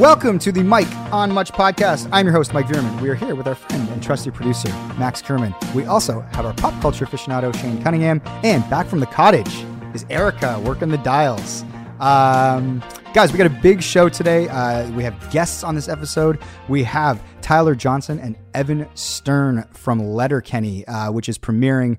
Welcome to the Mike on Much podcast. I'm your host, Mike Veerman. We are here with our friend and trusty producer, Max Kerman. We also have our pop culture aficionado, Shane Cunningham, and back from the cottage is Erica working the dials. Um, guys, we got a big show today. Uh, we have guests on this episode. We have Tyler Johnston and Evan Stern from Letterkenny, uh, which is premiering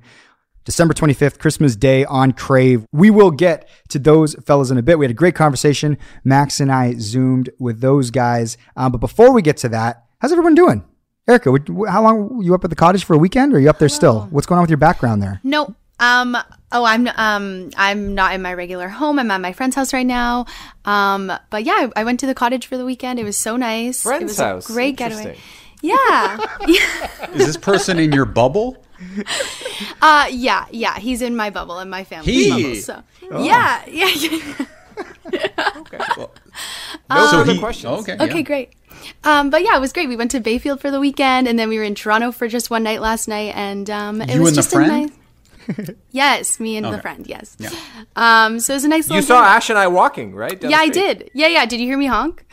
December 25th, Christmas Day on Crave. We will get to those fellas in a bit. We had a great conversation. Max and I zoomed with those guys. Um, but before we get to that, how's everyone doing? Erica, would- how long were you up at the cottage for a weekend or are you up there still? What's going on with your background there? No. Um. Oh, I'm. Um. I'm not in my regular home. I'm at my friend's house right now. Um. But yeah, I, I went to the cottage for the weekend. It was so nice. it Friend's was house. A great getaway. Interesting. Yeah. Is this person in your bubble? uh. Yeah. Yeah. He's in my bubble and my family He? bubble. So. Yeah. Yeah. yeah. Okay. Well, no So further he- questions. Okay. Okay, yeah. great. Um, but yeah, it was great. We went to Bayfield for the weekend, and then we were in Toronto for just one night last night, and um, it You was and the just friend? a nice. yes, me and the friend. Yes. Yeah. Um, so it was a nice. You saw day. Ash and I walking, right? down Yeah, I did. Yeah, yeah. Did you hear me honk?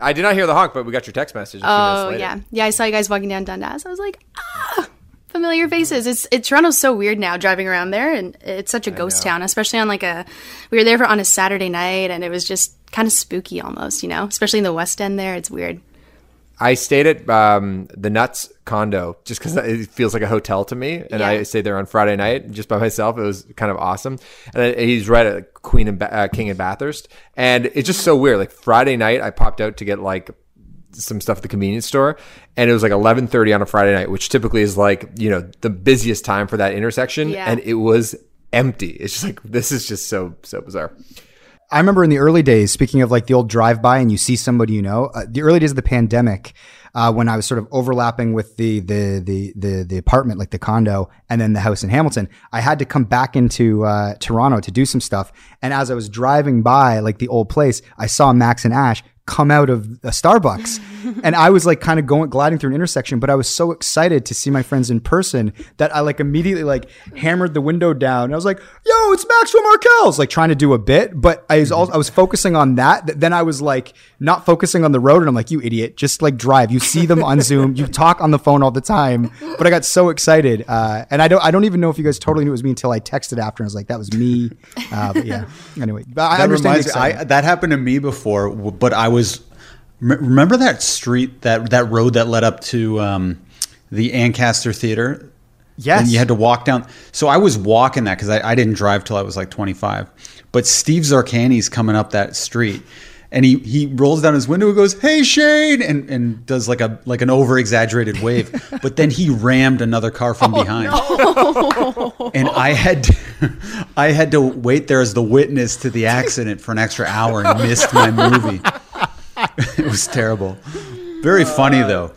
I did not hear the honk, but we got your text message. A few Oh later. yeah, yeah. I saw you guys walking down Dundas. I was like, ah, familiar faces. It's it, Toronto's so weird now driving around there, and it's such a ghost town, especially on like a. We were there for on a Saturday night, and it was just kind of spooky almost, you know, especially in the West End. There, it's weird. I stayed at um, the Nuts condo just because it feels like a hotel to me, and I stayed there on Friday night just by myself. It was kind of awesome, and he's right at Queen and ba- uh, King and Bathurst, and it's just so weird. Like Friday night, I popped out to get like some stuff at the convenience store, and it was like eleven thirty on a Friday night, which typically is like you know the busiest time for that intersection, Yeah. and it was empty. It's just like this is just so so bizarre. I remember in the early days, speaking of like the old drive by and you see somebody you know, uh, the early days of the pandemic, uh, when I was sort of overlapping with the, the, the, the, the apartment, like the condo and then the house in Hamilton, I had to come back into, uh, Toronto to do some stuff. And as I was driving by like the old place, I saw Max and Ash come out of a Starbucks. and I was like kind of going gliding through an intersection, but I was so excited to see my friends in person that I like immediately like hammered the window down. And I was like, "Yo, it's Maxwell from Markel's!" Like trying to do a bit, but I was also I was focusing on that. Then I was like not focusing on the road, and I'm like, "You idiot! Just like drive. You see them on Zoom. You talk on the phone all the time." But I got so excited, uh, and I don't I don't even know if you guys totally knew it was me until I texted after. and I was like, "That was me." Uh, but yeah. Anyway, but I That understand. reminds me, I, that happened to me before, but I was. M- Remember that street, that that road that led up to um, the Ancaster Theater? Yes. And you had to walk down. So I was walking that because I, I didn't drive till I was like 25. But Steve Zarkani's coming up that street. And he, he rolls down his window and goes, Hey Shane and, and does like a like an over exaggerated wave. but then he rammed another car from behind. and I had to, I had to wait there as the witness to the accident for an extra hour and missed my movie. it was terrible. Very funny though.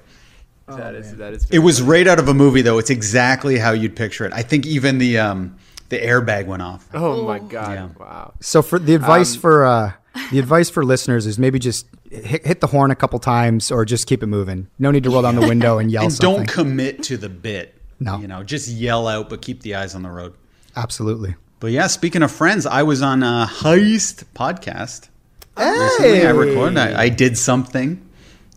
that is that is. It was right out of a movie, though. It's exactly how you'd picture it. I think even the um, the airbag went off. Oh my god! Yeah. Wow. So for the advice for uh, the advice for listeners is maybe just hit, hit the horn a couple times or just keep it moving. No need to roll down the window and yell And something. don't commit to the bit. No. you know, just yell out, but keep the eyes on the road. Absolutely. But yeah, speaking of friends, I was on a heist podcast recently. I recorded. I, I did something.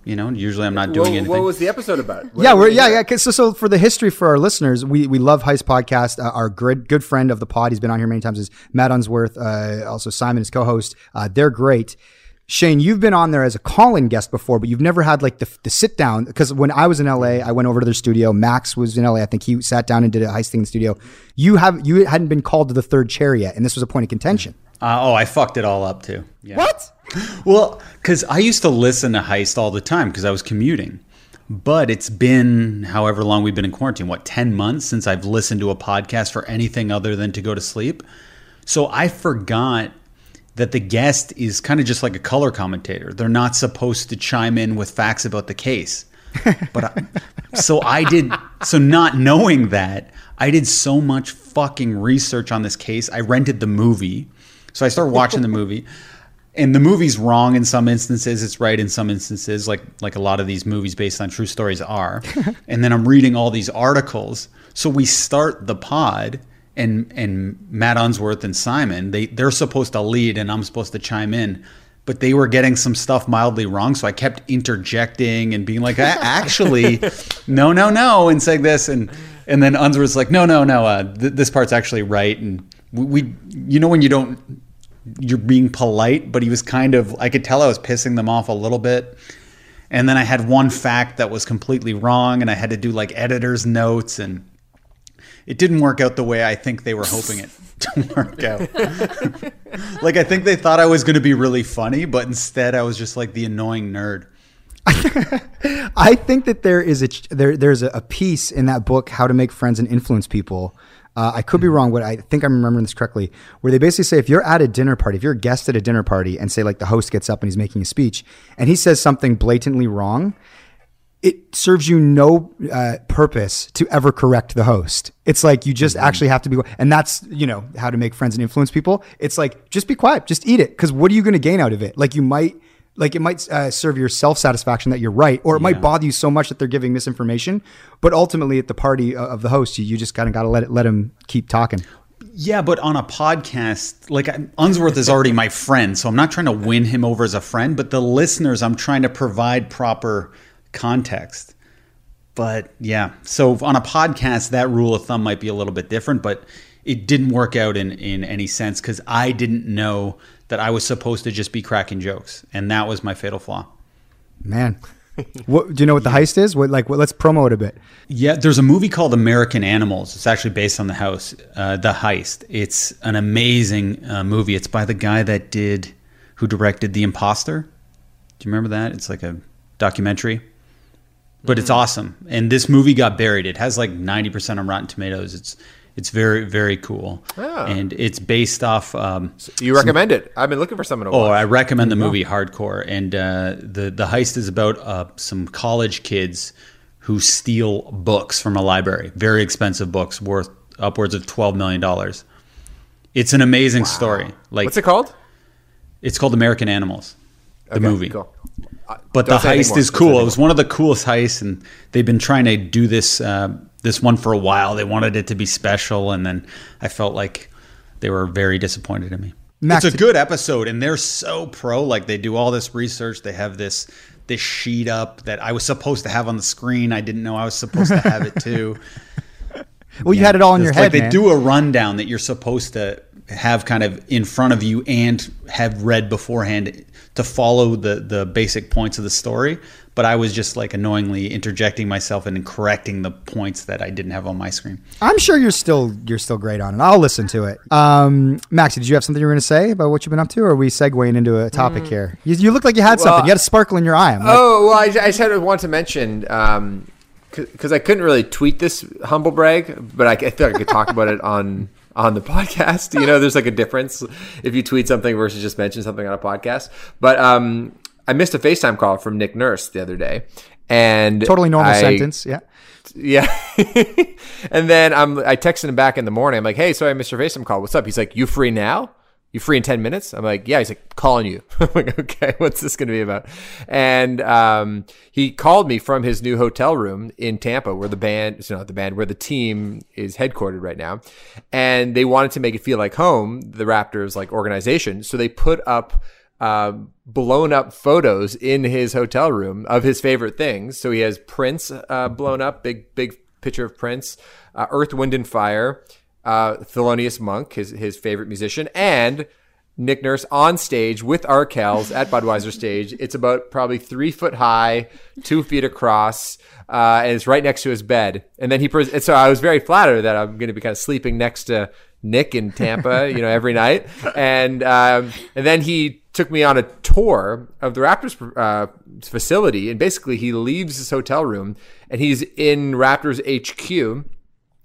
You know, usually I'm not doing What, anything. what was the episode about? What- Yeah, we're yeah yeah. So, so for the history for our listeners, we we love Heist podcast. Uh, our good good friend of the pod, he's been on here many times. Is Matt Unsworth. Uh, also Simon, his co-host. Uh, they're great. Shane, you've been on there as a call-in guest before, but you've never had like the, the sit down. Because when I was in LA, I went over to their studio. Max was in LA. I think he sat down and did a heist thing in the studio. You have you hadn't been called to the third chair yet, and this was a point of contention. Uh, oh, I fucked it all up too. Yeah. What? Well, because I used to listen to Heist all the time because I was commuting. But it's been however long we've been in quarantine, what, 10 months since I've listened to a podcast for anything other than to go to sleep. So I forgot that the guest is kind of just like a color commentator. They're not supposed to chime in with facts about the case. But I, so I did, so not knowing that, I did so much fucking research on this case. I rented the movie. So I start watching the movie and the movie's wrong in some instances it's right in some instances like like a lot of these movies based on true stories are and then i'm reading all these articles so we start the pod and and matt unsworth and simon they they're supposed to lead and i'm supposed to chime in but they were getting some stuff mildly wrong. So I kept interjecting and being like, actually, no, no, no, and saying this. And, and then Unsworth's like, no, no, no, uh, th- this part's actually right. And we, we, you know, when you don't, you're being polite, but he was kind of, I could tell I was pissing them off a little bit. And then I had one fact that was completely wrong, and I had to do like editor's notes, and it didn't work out the way I think they were hoping it to work out. like I think they thought I was going to be really funny, but instead I was just like the annoying nerd. I think that there is a there there's a piece in that book, How to Make Friends and Influence People. Uh, I could be wrong, but I think I'm remembering this correctly. Where they basically say if you're at a dinner party, if you're a guest at a dinner party, and say like the host gets up and he's making a speech, and he says something blatantly wrong, it serves you no uh, purpose to ever correct the host. It's like you just mm-hmm. actually have to be, and that's you know how to make friends and influence people. It's like just be quiet, just eat it, because what are you going to gain out of it? Like you might like it might uh, serve your self satisfaction that you're right, or it yeah. might bother you so much that they're giving misinformation. But ultimately, at the party of the host, you, you just kind of got to let it let him keep talking. Yeah, but on a podcast, like Unsworth is already my friend, so I'm not trying to win him over as a friend. But the listeners, I'm trying to provide proper context. But yeah, so on a podcast, that rule of thumb might be a little bit different, but it didn't work out in in any sense because I didn't know that I was supposed to just be cracking jokes, and that was my fatal flaw. Man, what do you know what the heist is? What like what, let's promote a bit. Yeah, there's a movie called American Animals. It's actually based on the house, uh, the heist. It's an amazing uh, movie. It's by the guy that did, who directed The Imposter. Do you remember that? It's like a documentary, but it's awesome. And this movie got buried. It has like 90% on Rotten Tomatoes. It's it's very very cool, oh. and it's based off. Um, so you recommend some, it? I've been looking for someone to oh, watch. I recommend the movie Hardcore, and uh, the the heist is about uh, some college kids who steal books from a library, very expensive books worth upwards of twelve million dollars. It's an amazing wow. story. Like what's it called? It's called American Animals, the okay, movie. Cool. But Don't the heist is cool. It was one of the coolest heists, and they've been trying to do this. Uh, this one for a while. They wanted it to be special, and then I felt like they were very disappointed in me. Max, it's a good episode, and they're so pro. Like they do all this research. They have this this sheet up that I was supposed to have on the screen. I didn't know I was supposed to have it too. well, yeah. you had it all in your head. Like they do a rundown that you're supposed to have kind of in front of you and have read beforehand to follow the the basic points of the story but I was just like annoyingly interjecting myself and correcting the points that I didn't have on my screen. I'm sure you're still you're still great on it. I'll listen to it. Um, Max, did you have something you were going to say about what you've been up to, or are we segueing into a topic mm. here? You, you, look like you had well, something. You had a sparkle in your eye. Like, oh well, I, I just had to want to mention. Um, because I couldn't really tweet this humble brag, but I, I feel like I could talk about it on on the podcast. You know, there's like a difference if you tweet something versus just mention something on a podcast. But um, I missed a FaceTime call from Nick Nurse the other day, and totally normal I, sentence. Yeah, yeah. and then I'm I texted him back in the morning. I'm like, hey, sorry I missed your FaceTime call. What's up? He's like, you free now? You free in ten minutes? I'm like, yeah. He's like, calling you. I'm like, okay, what's this going to be about? And um, he called me from his new hotel room in Tampa, where the band, you not the band, where the team is headquartered right now, and they wanted to make it feel like home, the Raptors like organization. So they put up uh, blown up photos in his hotel room of his favorite things. So he has Prince uh, blown up, big big picture of Prince, uh, Earth, Wind and Fire, uh, Thelonious Monk, his his favorite musician, and Nick Nurse on stage with Arkells at Budweiser stage. It's about probably three foot high, two feet across. Uh, and it's right next to his bed. And then he, pres- so I was very flattered that I'm going to be kind of sleeping next to Nick in Tampa, you know, every night. And um, and then he took me on a tour of the Raptors uh, facility, and basically he leaves his hotel room and he's in Raptors HQ,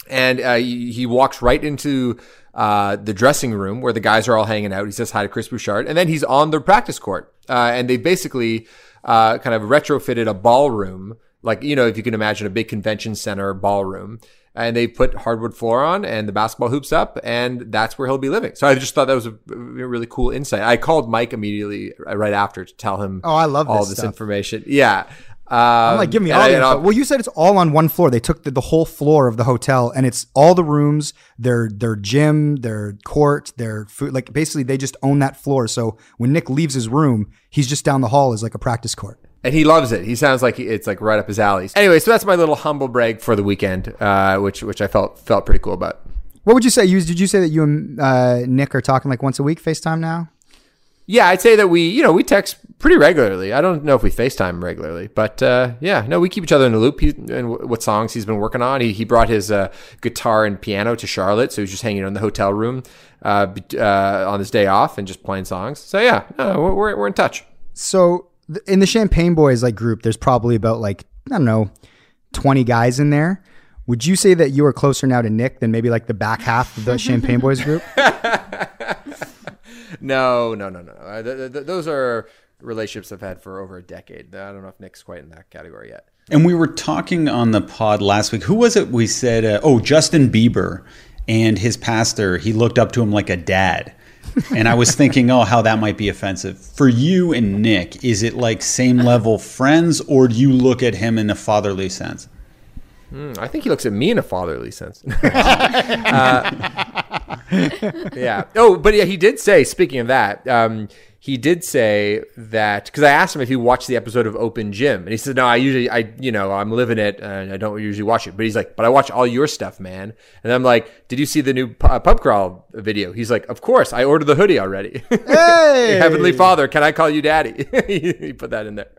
and uh, he, walks right into uh, the dressing room where the guys are all hanging out. He says hi to Chris Bouchard, and then he's on the practice court, uh, and they basically uh, kind of retrofitted a ballroom, like you know if you can imagine a big convention center ballroom and they put hardwood floor on and the basketball hoops up and that's where he'll be living. So I just thought that was a really cool insight. I called Mike immediately uh, right after to tell him oh I love all this, this information. Yeah. I'm like, give me all the info. Well, you said it's all on one floor. They took the, the whole floor of the hotel, and it's all the rooms, their their gym, their court, their food. Like basically, they just own that floor. So when Nick leaves his room, he's just down the hall as like a practice court. And he loves it. He sounds like it's like right up his alley. Anyway, so that's my little humble brag for the weekend, uh, which which I felt felt pretty cool about. What would you say? You did you say that you and uh, Nick are talking like once a week FaceTime now? Yeah, I'd say that we you know we text pretty regularly. I don't know if we FaceTime regularly, but uh, yeah, no, we keep each other in the loop. He, and w- what songs he's been working on. He he brought his uh, guitar and piano to Charlotte, so he's just hanging out in the hotel room uh, uh, on his day off and just playing songs. So yeah, no, we're- we're in touch. So in the Champagne Boys like group, there's probably about like I don't know, twenty guys in there. Would you say that you are closer now to Nick than maybe like the back half of the Champagne Boys group? No, no, no, no. Uh, th- th- th- those are relationships I've had for over a decade. I don't know if Nick's quite in that category yet. And we were talking on the pod last week. Who was it? We said, uh, oh, Justin Bieber and his pastor. He looked up to him like a dad. And I was thinking, oh, how that might be offensive. For you and Nick, is it like same level friends, or do you look at him in a fatherly sense? I think he looks at me in a fatherly sense. Uh, yeah. Oh, but yeah, he did say. Speaking of that, um, he did say that because I asked him if he watched the episode of Open Gym, and he said, "No, I usually, I, you know, I'm living it, and I don't usually watch it." But he's like, "But I watch all your stuff, man." And I'm like, "Did you see the new uh, pub crawl video?" He's like, "Of course, I ordered the hoodie already." Hey! Heavenly Father, can I call you Daddy? he put that in there.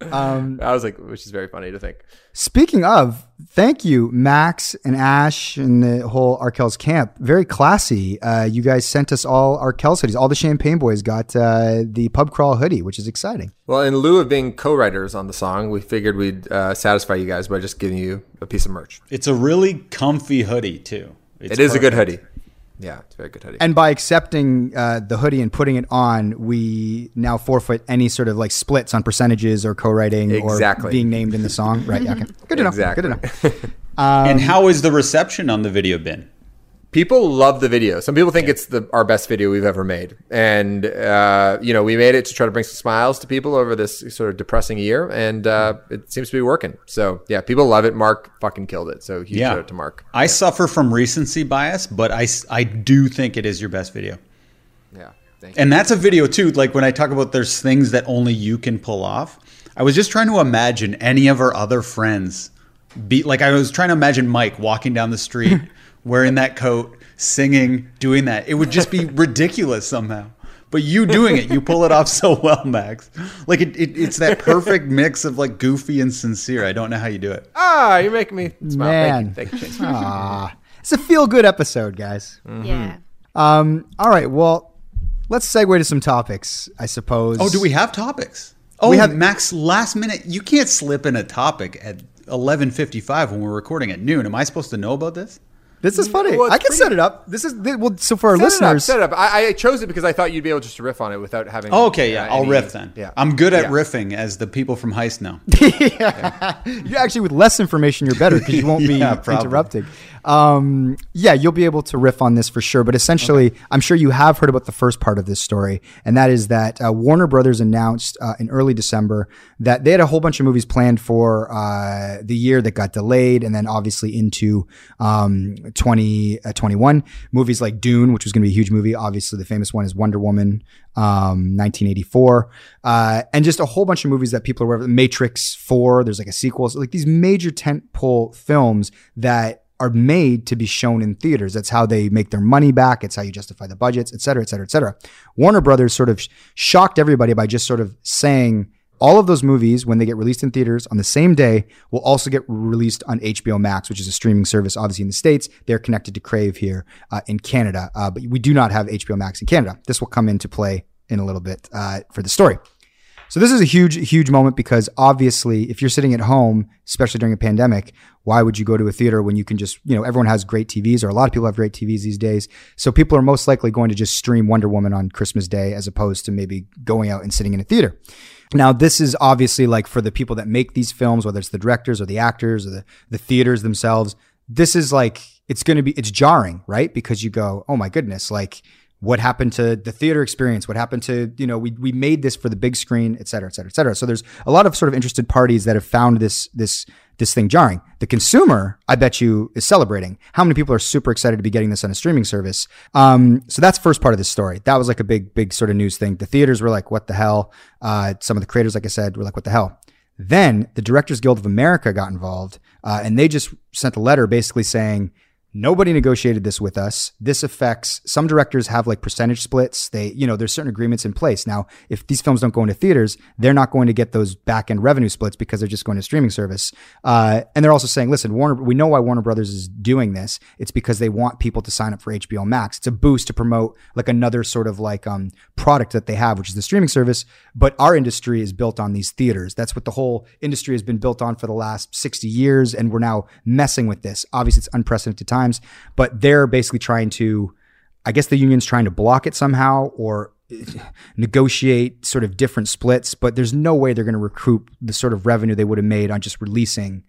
Um, I was like, which is very funny to think. Speaking of, thank you, Max and Ash and the whole Arkells camp. Very classy. Uh, you guys sent us all Arkells hoodies. All the Champagne Boys got uh, the pub crawl hoodie, which is exciting. Well, in lieu of being co-writers on the song, we figured we'd uh, satisfy you guys by just giving you a piece of merch. It's a really comfy hoodie, too. It's It is a good hoodie. Yeah, it's a very good hoodie. And by accepting uh, the hoodie and putting it on, we now forfeit any sort of like splits on percentages or co-writing Exactly. or being named in the song. Right? Yeah. Okay. Good to know. Exactly. Good to know. and how has the reception on the video been? People love the video. Some people think it's the our best video we've ever made, and uh, you know we made it to try to bring some smiles to people over this sort of depressing year, and uh, it seems to be working. So yeah, people love it. Mark fucking killed it. So huge shout out to Mark. I suffer from recency bias, but I I do think it is your best video. Yeah, thank you. And that's a video too. Like when I talk about there's things that only you can pull off. I was just trying to imagine any of our other friends be like I was trying to imagine Mike walking down the street wearing that coat, singing, doing that. It would just be ridiculous somehow. But you doing it, you pull it off so well, Max. Like it, it, it's that perfect mix of like goofy and sincere. I don't know how you do it. Ah, you're making me smile. Man. Thank you. Thank you, Chase. Ah, it's a feel-good episode, guys. Yeah. Um, all right. Well, let's segue to some topics, I suppose. Oh, do we have topics? Oh, We we have- have Max. Last minute, you can't slip in a topic at eleven fifty-five when we're recording at noon. Am I supposed to know about this? This is funny. Well, I can pretty- set it up. This is th- well. So for our Set it up. listeners, Set it up. I, I chose it because I thought you'd be able just to riff on it without having. Oh, okay, yeah, uh, I'll any- riff then. Yeah, I'm good at Yeah. riffing, as the people from Heist know. Yeah, you actually with less information, you're better because you won't be Yeah, probably. interrupting. Um, yeah, you'll be able to riff on this for sure. But essentially, I'm sure you have heard about the first part of this story, and that is that uh, Warner Brothers announced uh, in early December that they had a whole bunch of movies planned for uh, the year that got delayed, and then obviously into um, 2021. movies like Dune, which was going to be a huge movie. Obviously, the famous one is Wonder Woman, um, 1984, uh, and just a whole bunch of movies that people are aware of. Matrix 4, there's like a sequel. So like these major tentpole films that are made to be shown in theaters. That's how they make their money back. It's how you justify the budgets, et cetera, et cetera, et cetera. Warner Brothers sort of sh- shocked everybody by just sort of saying all of those movies, when they get released in theaters on the same day, will also get released on HBO Max, which is a streaming service, obviously in the States. They're connected to Crave here uh, in Canada, uh, but we do not have HBO Max in Canada. This will come into play in a little bit uh, for the story. So this is a huge, huge moment because obviously, if you're sitting at home, especially during a pandemic, why would you go to a theater when you can just, you know, everyone has great TVs or a lot of people have great TVs these days. So people are most likely going to just stream Wonder Woman on Christmas Day as opposed to maybe going out and sitting in a theater. Now, this is obviously like for the people that make these films, whether it's the directors or the actors or the, the theaters themselves, this is like, it's going to be, it's jarring, right? Because you go, oh my goodness, like, what happened to the theater experience what happened to you know we, we made this for the big screen et cetera et cetera et cetera. So there's a lot of sort of interested parties that have found this this this thing jarring. The consumer i bet you is celebrating. How many people are super excited to be getting this on a streaming service? Um, so that's first part of this story. That was like a big big sort of news thing. The theaters were like what the hell? Uh, some of the creators like i said were like what the hell? Then the directors guild of america got involved uh, and they just sent a letter basically saying Nobody negotiated this with us. This affects some directors have like percentage splits. They, you know, there's certain agreements in place. Now, if these films don't go into theaters, they're not going to get those back end revenue splits because they're just going to streaming service. Uh, and they're also saying, listen, Warner, we know why Warner Brothers is doing this. It's because they want people to sign up for HBO Max. It's a boost to promote like another sort of like um, product that they have, which is the streaming service. But our industry is built on these theaters. That's what the whole industry has been built on for the last 60 years. And we're now messing with this. Obviously, it's unprecedented times times, but they're basically trying to, I guess the union's trying to block it somehow or negotiate sort of different splits, but there's no way they're going to recoup the sort of revenue they would have made on just releasing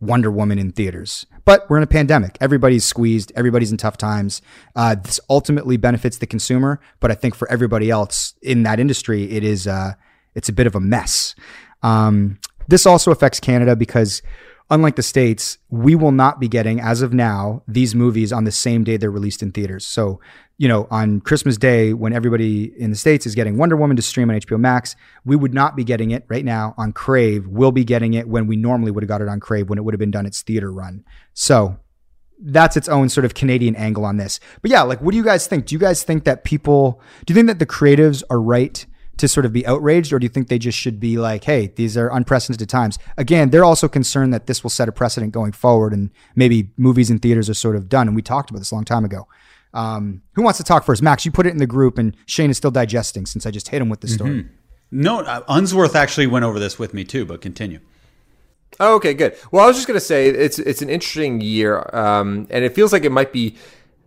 Wonder Woman in theaters. But we're in a pandemic. Everybody's squeezed. Everybody's in tough times. Uh, this ultimately benefits the consumer, but I think for everybody else in that industry, it is uh, it's a bit of a mess. Um, this also affects Canada because unlike the States, we will not be getting, as of now, these movies on the same day they're released in theaters. So, you know, on Christmas Day, when everybody in the States is getting Wonder Woman to stream on HBO Max, we would not be getting it right now on Crave. We'll be getting it when we normally would have got it on Crave when it would have been done its theater run. So that's its own sort of Canadian angle on this. But yeah, like, what do you guys think? Do you guys think that people, do you think that the creatives are right to sort of be outraged, or do you think they just should be like, hey, these are unprecedented times? Again, they're also concerned that this will set a precedent going forward, and maybe movies and theaters are sort of done. And we talked about this a long time ago. Um, who wants to talk first? Max, you put it in the group, and Shane is still digesting since I just hit him with the story. Mm-hmm. No, uh, Unsworth actually went over this with me too, but continue. Oh, okay, good. Well, I was just going to say it's it's an interesting year, um, and it feels like it might be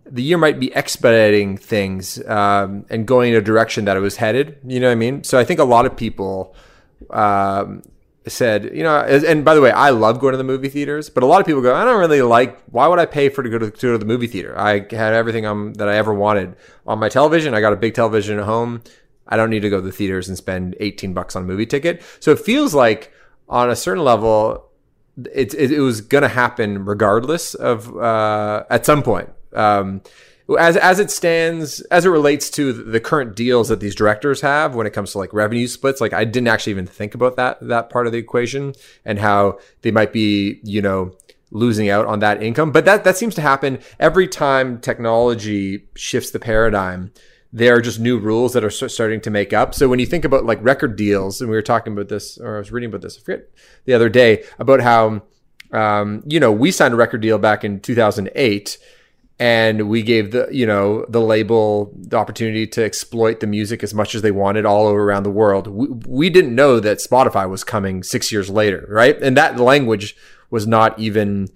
the year might be expediting things um, and going in a direction that it was headed. You know what I mean? So I think a lot of people um, said, you know, and by the way, I love going to the movie theaters, but a lot of people go, I don't really like. Why would I pay for to go to, to, go to the movie theater? I had everything um, that I ever wanted on my television. I got a big television at home. I don't need to go to the theaters and spend 18 bucks on a movie ticket. So it feels like on a certain level, it, it, it was going to happen regardless of uh, at some point um, as as it stands, as it relates to the current deals that these directors have when it comes to like revenue splits, like I didn't actually even think about that that part of the equation and how they might be, you know, losing out on that income. But that that seems to happen every time technology shifts the paradigm. There are just new rules that are starting to make up. So when you think about like record deals, and we were talking about this, or I was reading about this, I forget the other day about how, um, you know, we signed a record deal back in 2008 and we gave the you know the label the opportunity to exploit the music as much as they wanted all over around the world. We, we didn't know that spotify was coming six years later right? And that language was not even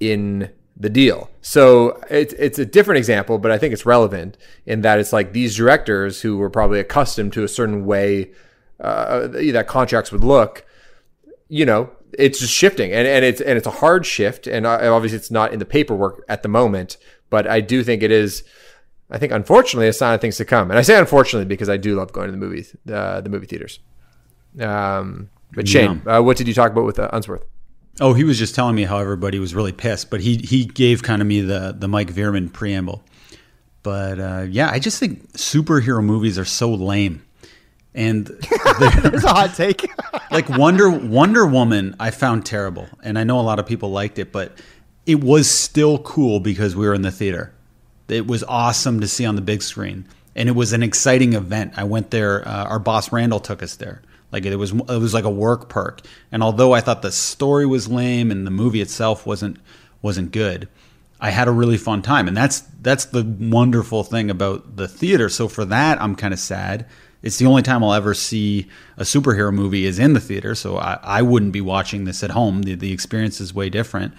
in the deal. So it's it's a different example but i think it's relevant in that it's like these directors who were probably accustomed to a certain way uh, that contracts would look you know it's just shifting. And, and it's and it's a hard shift. And obviously it's not in the paperwork at the moment but I do think it is. I think unfortunately a sign of things to come, and I say unfortunately because I do love going to the movies, uh, the movie theaters. Um, but Shane, yeah. uh, what did you talk about with uh, Unsworth? Oh, he was just telling me how everybody was really pissed, but he he gave kind of me the the Mike Veerman preamble. But uh, yeah, I just think superhero movies are so lame. And there's a hot take. like Wonder Wonder Woman, I found terrible, and I know a lot of people liked it, but it was still cool because we were in the theater. It was awesome to see on the big screen, and it was an exciting event. I went there. Uh, our boss Randall took us there. Like it was, it was like a work perk. And although I thought the story was lame and the movie itself wasn't wasn't good, I had a really fun time. And that's that's the wonderful thing about the theater. So for that, I'm kind of sad. It's the only time I'll ever see a superhero movie is in the theater. So I, I wouldn't be watching this at home. The, the experience is way different.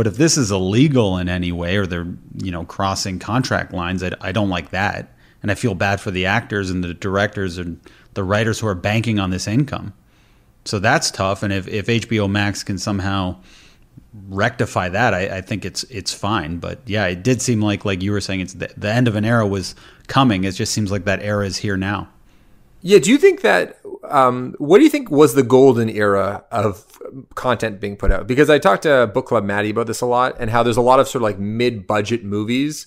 But if this is illegal in any way or they're, you know, crossing contract lines, I, I don't like that. And I feel bad for the actors and the directors and the writers who are banking on this income. So that's tough. And if, if HBO Max can somehow rectify that, I, I think it's it's fine. But yeah, it did seem like like you were saying, it's the, the end of an era was coming. It just seems like that era is here now. Yeah. Do you think that? Um, what do you think was the golden era of content being put out? Because I talked to Book Club Maddie about this a lot, and how there's a lot of sort of like mid-budget movies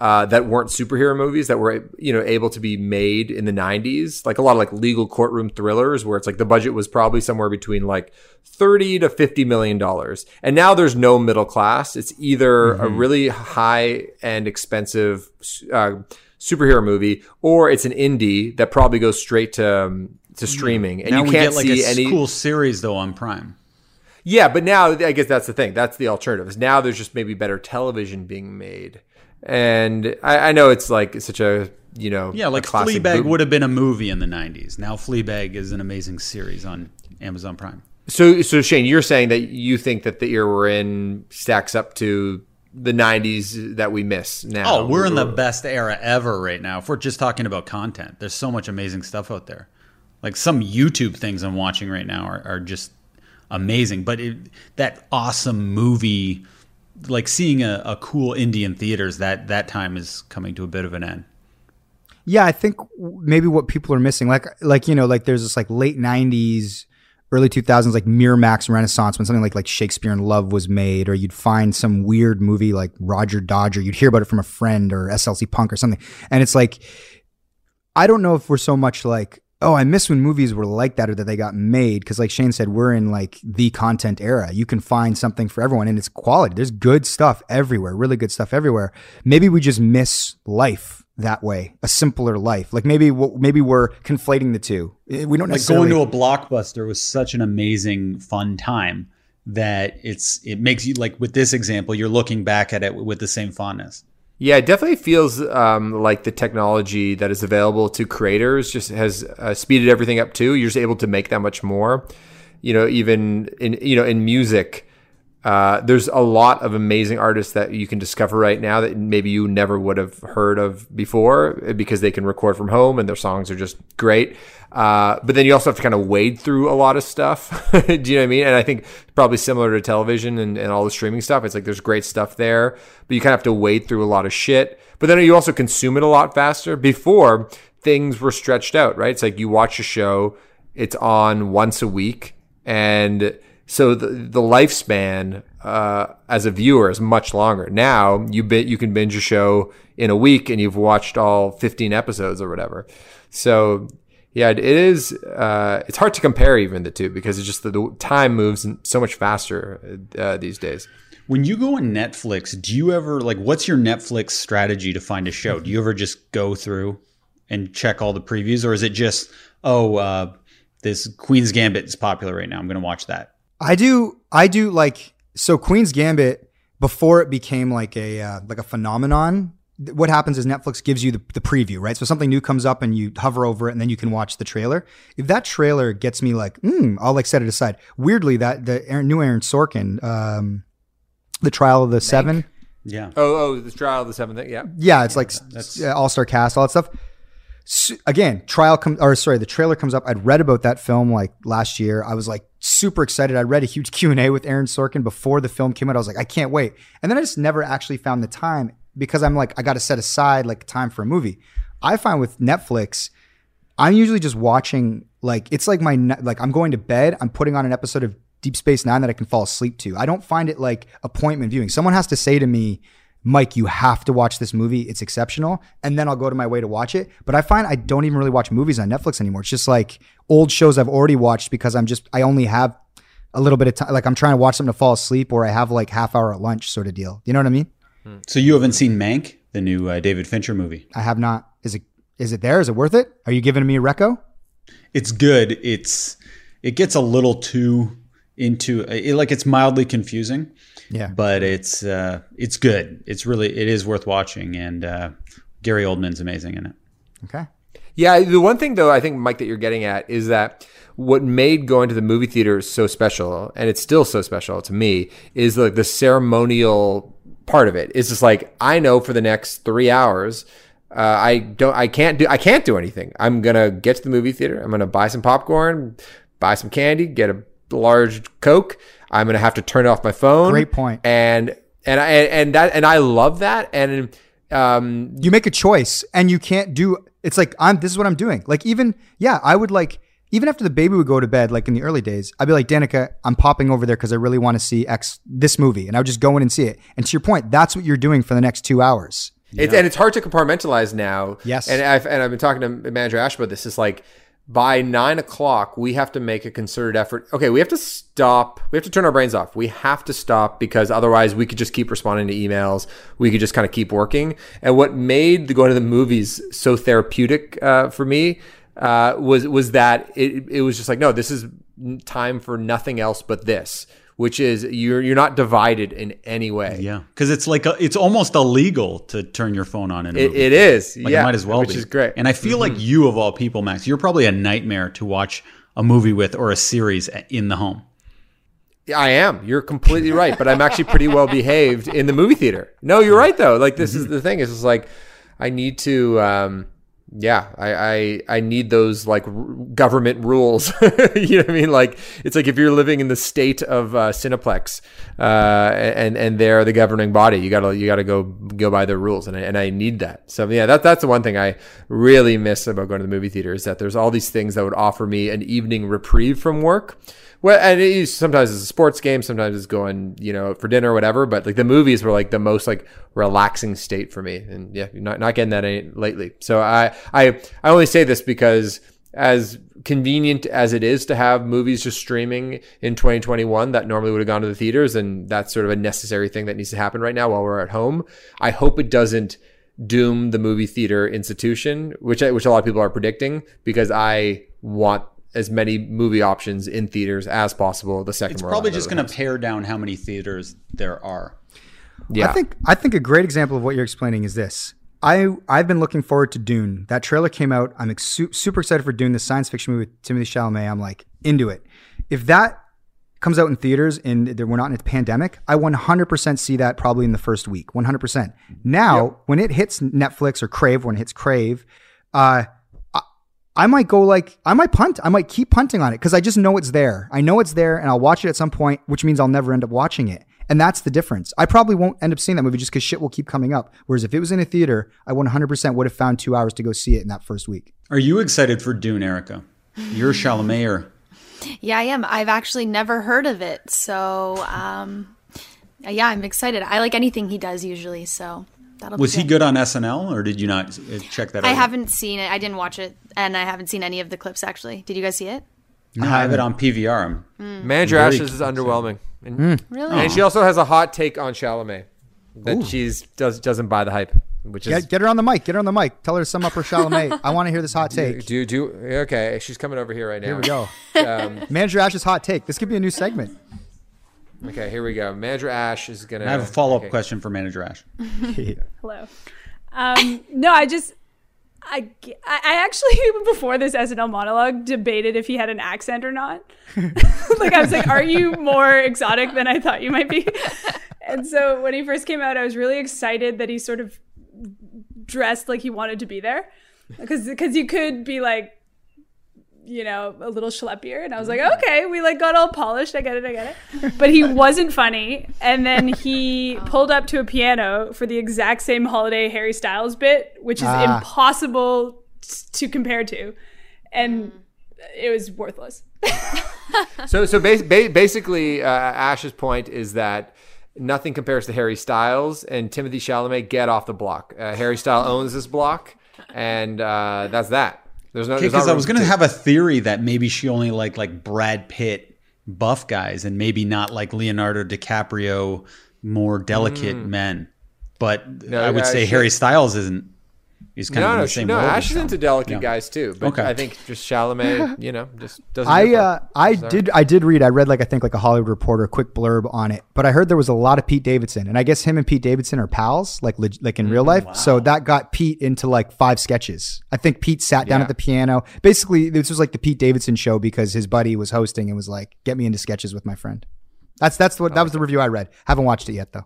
uh, that weren't superhero movies that were you know able to be made in the 90s like a lot of like legal courtroom thrillers where it's like the budget was probably somewhere between like 30 to 50 million dollars and now there's no middle class it's either mm-hmm. a really high and expensive uh, superhero movie or it's an indie that probably goes straight to um, to streaming and now you can't like see a any cool series though on prime yeah but now i guess that's the thing that's the alternative is now there's just maybe better television being made and I, I, know it's like such a you know yeah like Fleabag would have been a movie in the '90s. Now Fleabag is an amazing series on Amazon Prime. So so Shane, you're saying that you think that the era we're in stacks up to the 90s that we miss now. Oh, we're in the best era ever right now. If we're just talking about content, there's so much amazing stuff out there. Like some YouTube things I'm watching right now are, are just amazing. But it, that awesome movie like seeing a, a cool Indian theaters that that time is coming to a bit of an end. Yeah, I think maybe what people are missing, like like you know, like there's this like late '90s, early 2000s, like Miramax Renaissance when something like like Shakespeare in Love was made, or you'd find some weird movie like Roger Dodger, you'd hear about it from a friend or SLC Punk or something, and it's like, I don't know if we're so much like oh, I miss when movies were like that or that they got made. Cause like Shane said, we're in like the content era. You can find something for everyone and it's quality. There's good stuff everywhere, really good stuff everywhere. Maybe we just miss life that way, a simpler life. Like maybe maybe we're conflating the two. Eh, we don't like going to a blockbuster was such an amazing, fun time that it's it makes you like with this example, you're looking back at it with the same fondness. Yeah, it definitely feels um, like the technology that is available to creators just has uh, speeded everything up too. You're just able to make that much more. You know, even in you know in music, uh, there's a lot of amazing artists that you can discover right now that maybe you never would have heard of before because they can record from home and their songs are just great. Uh, but then you also have to kind of wade through a lot of stuff. Do you know what I mean? And I think probably similar to television and, and all the streaming stuff, it's like there's great stuff there, but you kind of have to wade through a lot of shit. But then you also consume it a lot faster. Before things were stretched out, right? It's like you watch a show, it's on once a week, and so the the lifespan uh, as a viewer is much longer. Now you bit you can binge a show in a week and you've watched all 15 episodes or whatever. So yeah, it is. Uh, it's hard to compare even the two because it's just the, the time moves so much faster uh, these days. When you go on Netflix, do you ever like what's your Netflix strategy to find a show? Do you ever just go through and check all the previews, or is it just oh uh, this Queen's Gambit is popular right now? I'm going to watch that. I do. I do like so Queen's Gambit before it became like a uh, like a phenomenon. What happens is Netflix gives you the, the preview, right? So something new comes up and you hover over it, and then you can watch the trailer. If that trailer gets me like, mm, I'll like set it aside. Weirdly, that the Aaron, new Aaron Sorkin, um, the Trial of the Make. Seven. Yeah. Oh, oh, the Trial of the Seven. Yeah. Yeah, it's like That's... all star cast, all that stuff again, trial comes or sorry, the trailer comes up. I'd read about that film like last year. I was like super excited. I read a huge Q and A with Aaron Sorkin before the film came out. I was like, I can't wait. And then I just never actually found the time because I'm like, I got to set aside like time for a movie. I find with Netflix, I'm usually just watching like it's like my like I'm going to bed. I'm putting on an episode of Deep Space Nine that I can fall asleep to. I don't find it like appointment viewing. Someone has to say to me Mike, you have to watch this movie. It's exceptional. And then I'll go to my way to watch it. But I find I don't even really watch movies on Netflix anymore. It's just like old shows I've already watched because I'm just, I only have a little bit of time. Like I'm trying to watch something to fall asleep or I have like half hour at lunch sort of deal. You know what I mean? So you haven't seen Mank, the new uh, David Fincher movie? I have not. Is it, is it there? Is it worth it? Are you giving me a reco? It's good. It's, it gets a little too into it, like it's mildly confusing yeah. But it's uh, it's good. It's really it is worth watching, and uh, Gary Oldman's amazing in it. Okay. Yeah, the one thing though I think Mike that you're getting at is that what made going to the movie theater so special, and it's still so special to me, is like the ceremonial part of it. It's just like I know for the next three hours. Uh, I don't. I can't do. I can't do anything. I'm gonna get to the movie theater. I'm gonna buy some popcorn, buy some candy, get a large Coke. I'm going to have to turn off my phone. Great point. And and I and that and I love that. And um, you make a choice and you can't do it's like I'm this is what I'm doing. Like even yeah, I would like even after the baby would go to bed, like in the early days, I'd be like, Danica, I'm popping over there because I really want to see X this movie. And I would just go in and see it. And to your point, that's what you're doing for the next two hours. It's, and it's hard to compartmentalize now. Yes. And I've, and I've been talking to manager Ash about this. It's like by nine o'clock, we have to make a concerted effort. Okay, we have to stop. We have to turn our brains off. We have to stop because otherwise we could just keep responding to emails. We could just kind of keep working. And what made the going to the movies so therapeutic uh, for me uh, was was that it, it was just like, no, this is time for nothing else but this which is you're you're not divided in any way. Yeah, because it's like a, it's almost illegal to turn your phone on in a it, it is. Like yeah, it might as well which be. Which is great. And I feel Mm-hmm. like you of all people, Max, you're probably a nightmare to watch a movie with or a series in the home. I am. You're completely right, but I'm actually pretty well behaved in the movie theater. No, you're right though. Like this is Mm-hmm. the thing. Is just like I need to. Um, yeah, I, I I need those like r- government rules. you know what I mean? Like it's like if you're living in the state of uh, Cineplex, uh, and and they're the governing body, you gotta you gotta go go by their rules, and I, and I need that. So yeah, that that's the one thing I really miss about going to the movie theater is that there's all these things that would offer me an evening reprieve from work. Well, and sometimes it's a sports game, sometimes it's going, you know, for dinner or whatever. But like the movies were like the most like relaxing state for me, and yeah, not not getting that any, lately. So I I I only say this because as convenient as it is to have movies just streaming in 2021 that normally would have gone to the theaters, and that's sort of a necessary thing that needs to happen right now while we're at home. I hope it doesn't doom the movie theater institution, which which a lot of people are predicting, because I want as many movie options in theaters as possible. The second It's probably just going to pare down how many theaters there are. yeah. I think I think a great example of what you're explaining is this. I I've been looking forward to Dune. That trailer came out. I'm ex- super excited for Dune, the science fiction movie with Timothée Chalamet. I'm like into it. If that comes out in theaters and there- we're not in a pandemic, I 100% see that probably in the first week. 100%. Now, when it hits Netflix or Crave, when it hits Crave, uh, I, I might go like I might punt. I might keep punting on it because I just know it's there. I know it's there, and I'll watch it at some point, which means I'll never end up watching it. And that's the difference. I probably won't end up seeing that movie just because shit will keep coming up. Whereas if it was in a theater, I 100% would have found two hours to go see it in that first week. Are you excited for Dune, Erica? You're Chalamet Yeah, I am. I've actually never heard of it. So, um, yeah, I'm excited. I like anything he does usually. So that'll was be he good on SNL or did you not uh, check that out? I haven't seen it. I didn't watch it, and I haven't seen any of the clips actually. Did you guys see it? No, I have it on PVR. I'm- Manager Very Ashes is underwhelming. And, Really? and she also has a hot take on Chalamet that she's does doesn't buy the hype, which is Get, get her on the mic. Get her on the mic. Tell her to sum up her Chalamet. I want to hear this hot take. do do okay. She's coming over here right now. Here we go. Um, Manager Ash's hot take. This could be a new segment. Okay, here we go. Manager Ash is gonna. I have a follow up okay. question for Manager Ash. Hello. Um, no, I just, I, I I actually, before this SNL monologue, debated if he had an accent or not. like, I was like, are you more exotic than I thought you might be? and so when he first came out, I was really excited that he sort of dressed like he wanted to be there. Because because you could be like, you know, a little schleppier. And I was like, okay, we like got all polished. I get it, I get it. But he wasn't funny. And then he pulled up to a piano for the exact same holiday Harry Styles bit, which is Ah. impossible to compare to. And it was worthless. So so bas- ba- basically, uh, Ash's point is that nothing compares to Harry Styles and Timothée Chalamet. Get off the block. Uh, Harry Styles owns this block, and uh, that's that. There's no. Because I was going to have a theory that maybe she only liked like Brad Pitt buff guys and maybe not like Leonardo DiCaprio more delicate mm. men. But I would say she- Harry Styles isn't. He's kind of No, in no, the same no. world as Ash is them. into delicate Yeah. guys too, but Okay. I think just Chalamet, you know, just doesn't. I do it for uh. I Sorry. did I did read I read like I think like a Hollywood Reporter quick blurb on it, but I heard there was a lot of Pete Davidson, and I guess him and Pete Davidson are pals, like leg- like in Mm, real life. So that got Pete into like five sketches. I think Pete sat down Yeah. at the piano. Basically, this was like the Pete Davidson show because his buddy was hosting and was like, "Get me into sketches with my friend." That's that's what that was the review I read. Haven't watched it yet though.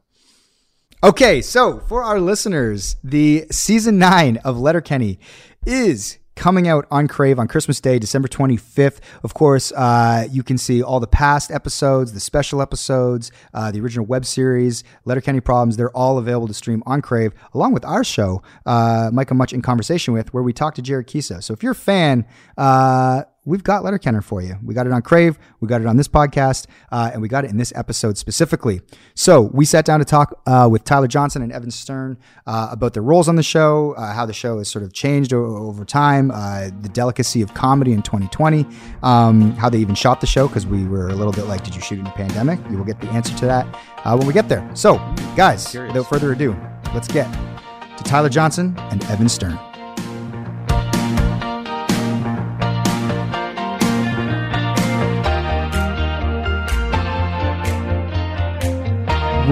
Okay, so for our listeners, the season nine of Letterkenny is coming out on Crave on Christmas Day, December 25th. Of course, uh, you can see all the past episodes, the special episodes, uh, the original web series, Letterkenny Problems. They're all available to stream on Crave, along with our show, uh, Micah Much in Conversation with, where we talk to Jared Keeso. So if you're a fan, uh, we've got Letterkenny for you. We got it on Crave, we got it on this podcast, uh, and we got it in this episode specifically. So we sat down to talk uh, with Tyler Johnston and Evan Stern uh, about their roles on the show, uh, how the show has sort of changed o- over time, uh, the delicacy of comedy in 2020, um, how they even shot the show because we were a little bit like, did you shoot in a pandemic? You will get the answer to that uh, when we get there. So, guys, without further ado, let's get to Tyler Johnston and Evan Stern.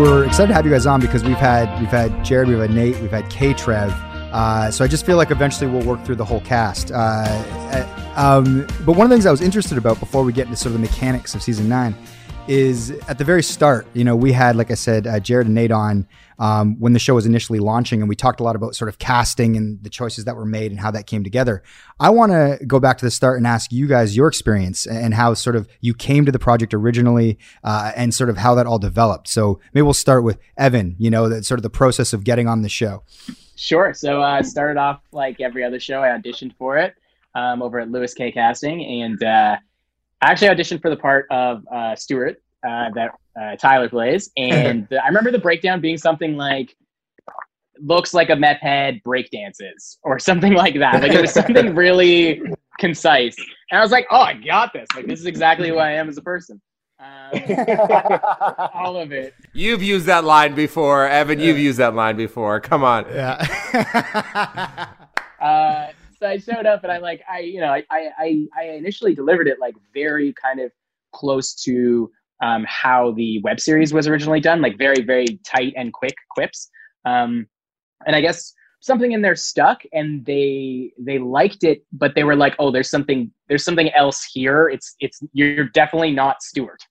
We're excited to have you guys on because we've had we've had Jared, we've had Nate, we've had K Trev. Uh, so I just feel like eventually we'll work through the whole cast. Uh, uh, um, but one of the things I was interested about before we get into sort of the mechanics of season nine is at the very start. You know, we had like I said, uh, Jared and Nate on um, when the show was initially launching, and we talked a lot about sort of casting and the choices that were made and how that came together. I want to go back to the start and ask you guys your experience and how sort of you came to the project originally, uh, and sort of how that all developed. So maybe we'll start with Evan. You know, that sort of the process of getting on the show. Sure. So uh, I started off like every other show. I auditioned for it um, over at Lewis Kay Casting, and uh, I actually auditioned for the part of uh, Stewart uh, that uh, Tyler plays. And the, I remember the breakdown being something like, looks like a meth head breakdances or something like that. Like it was something really concise. And I was like, oh, I got this. Like this is exactly who I am as a person. Um, all of it. You've used that line before, Evan. You've used that line before. Come on. Yeah. uh, so I showed up and I'm like I you know I, I I initially delivered it like very kind of close to um, how the web series was originally done, like very very tight and quick quips. Um, and I guess something in there stuck, and they they liked it, but they were like, oh, there's something there's something else here. It's it's you're definitely not Stewart.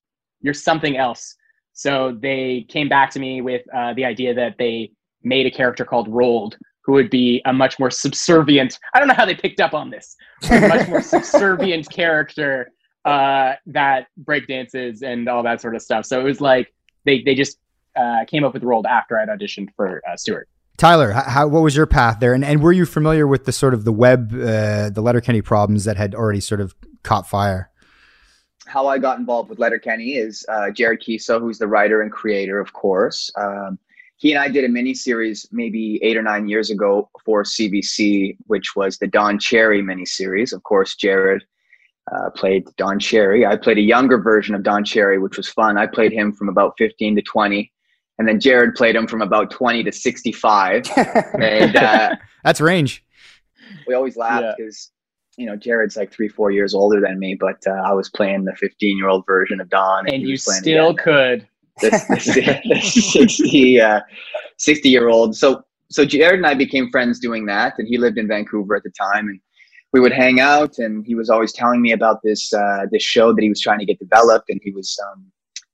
You're something else. So they came back to me with uh, the idea that they made a character called Roald, who would be a much more subservient. I don't know how they picked up on this. A much more subservient character uh, that breakdances and all that sort of stuff. So it was like they they just uh, came up with Roald after I'd auditioned for uh, Stewart. Tyler, how, how, what was your path there, and, and were you familiar with the sort of the web, uh, the Letterkenny problems that had already sort of caught fire? How I got involved with Letterkenny is uh, Jared Keeso, who's the writer and creator, of course. Um, he and I did a mini series maybe eight or nine years ago for CBC, which was the Don Cherry mini series. Of course, Jared uh, played Don Cherry. I played a younger version of Don Cherry, which was fun. I played him from about 15 to 20. And then Jared played him from about 20 to 65. and uh, that's range. We always laugh because, yeah. you know, Jared's like three, four years older than me, but uh, I was playing the 15 year old version of Don. And, and you still could. This, this, 60, uh, 60 year old. So, so Jared and I became friends doing that. And he lived in Vancouver at the time. And we would hang out and he was always telling me about this uh, this show that he was trying to get developed and he was um,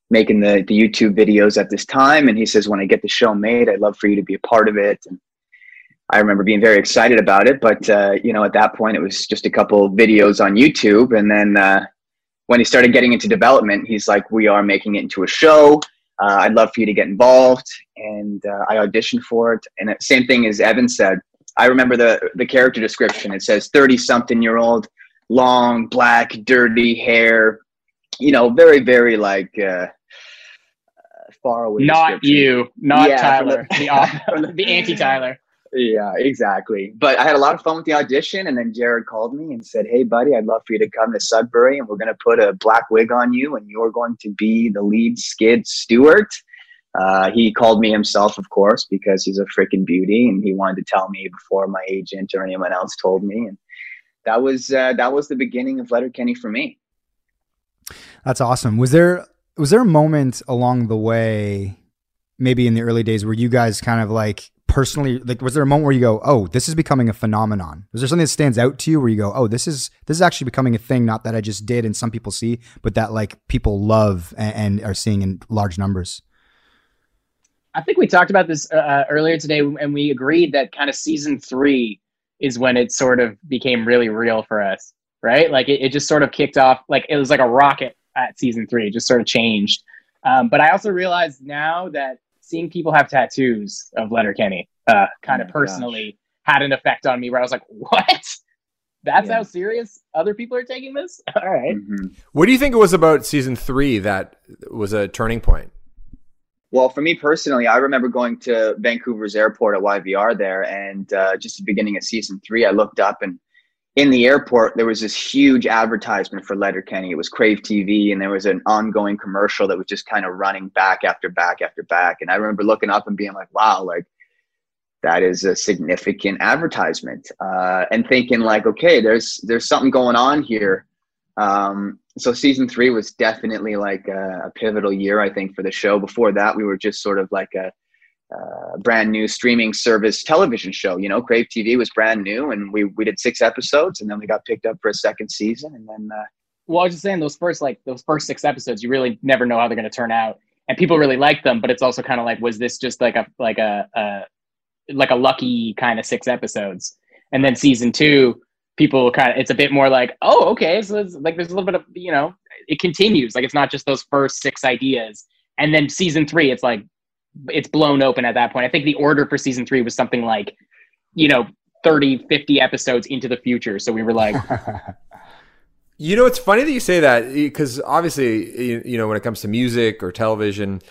making the, the youtube videos at this time and he says when i get the show made i'd love for you to be a part of it and i remember being very excited about it but uh, you know at that point it was just a couple videos on youtube and then uh, when he started getting into development he's like we are making it into a show uh, i'd love for you to get involved and uh, i auditioned for it and same thing as evan said I remember the the character description. It says thirty something year old, long black dirty hair. You know, very very like uh, far away. Not you, not yeah, Tyler, the, the, the anti Tyler. Yeah, exactly. But I had a lot of fun with the audition, and then Jared called me and said, "Hey, buddy, I'd love for you to come to Sudbury, and we're going to put a black wig on you, and you're going to be the lead skid Stewart." Uh, he called me himself, of course, because he's a freaking beauty, and he wanted to tell me before my agent or anyone else told me. And that was uh, that was the beginning of Letterkenny for me. That's awesome. Was there was there a moment along the way, maybe in the early days, where you guys kind of like personally like was there a moment where you go oh this is becoming a phenomenon was there something that stands out to you where you go oh this is this is actually becoming a thing not that i just did and some people see but that like people love and, and are seeing in large numbers I think we talked about this uh, uh, earlier today, and we agreed that kind of season three is when it sort of became really real for us, right? Like it, it just sort of kicked off, like it was like a rocket at season three, it just sort of changed. Um, but I also realized now that seeing people have tattoos of Letterkenny uh, kind of Oh my personally had an effect on me where I was like, what? That's Yeah. how serious other people are taking this? All right. Mhm. What do you think it was about season three that was a turning point? Well, for me personally, I remember going to Vancouver's airport at YVR there, and uh, just the beginning of season three, I looked up and in the airport there was this huge advertisement for Letterkenny. It was Crave TV, and there was an ongoing commercial that was just kind of running back after back after back. And I remember looking up and being like, "Wow, like that is a significant advertisement," uh, and thinking like, "Okay, there's there's something going on here." Um, so season three was definitely like a, a pivotal year, I think, for the show. Before that, we were just sort of like a, uh brand new streaming service television show. You know, Crave TV was brand new, and we we did six episodes, and then we got picked up for a second season, and then uh, Well, I was just saying those first like those first six episodes, you really never know how they're going to turn out, and people really like them. But it's also kind of like, was this just like a like a, a like a lucky kind of six episodes? And then season two, people kind of it's a bit more like, oh, okay, so it's like there's a little bit of you know, it continues. Like it's not just those first six ideas, and then season three, it's like it's blown open at that point. I think the order for season three was something like, you know. 30 50 episodes into the future so we were like You know, it's funny that you say that because obviously, you, know, when it comes to music or television,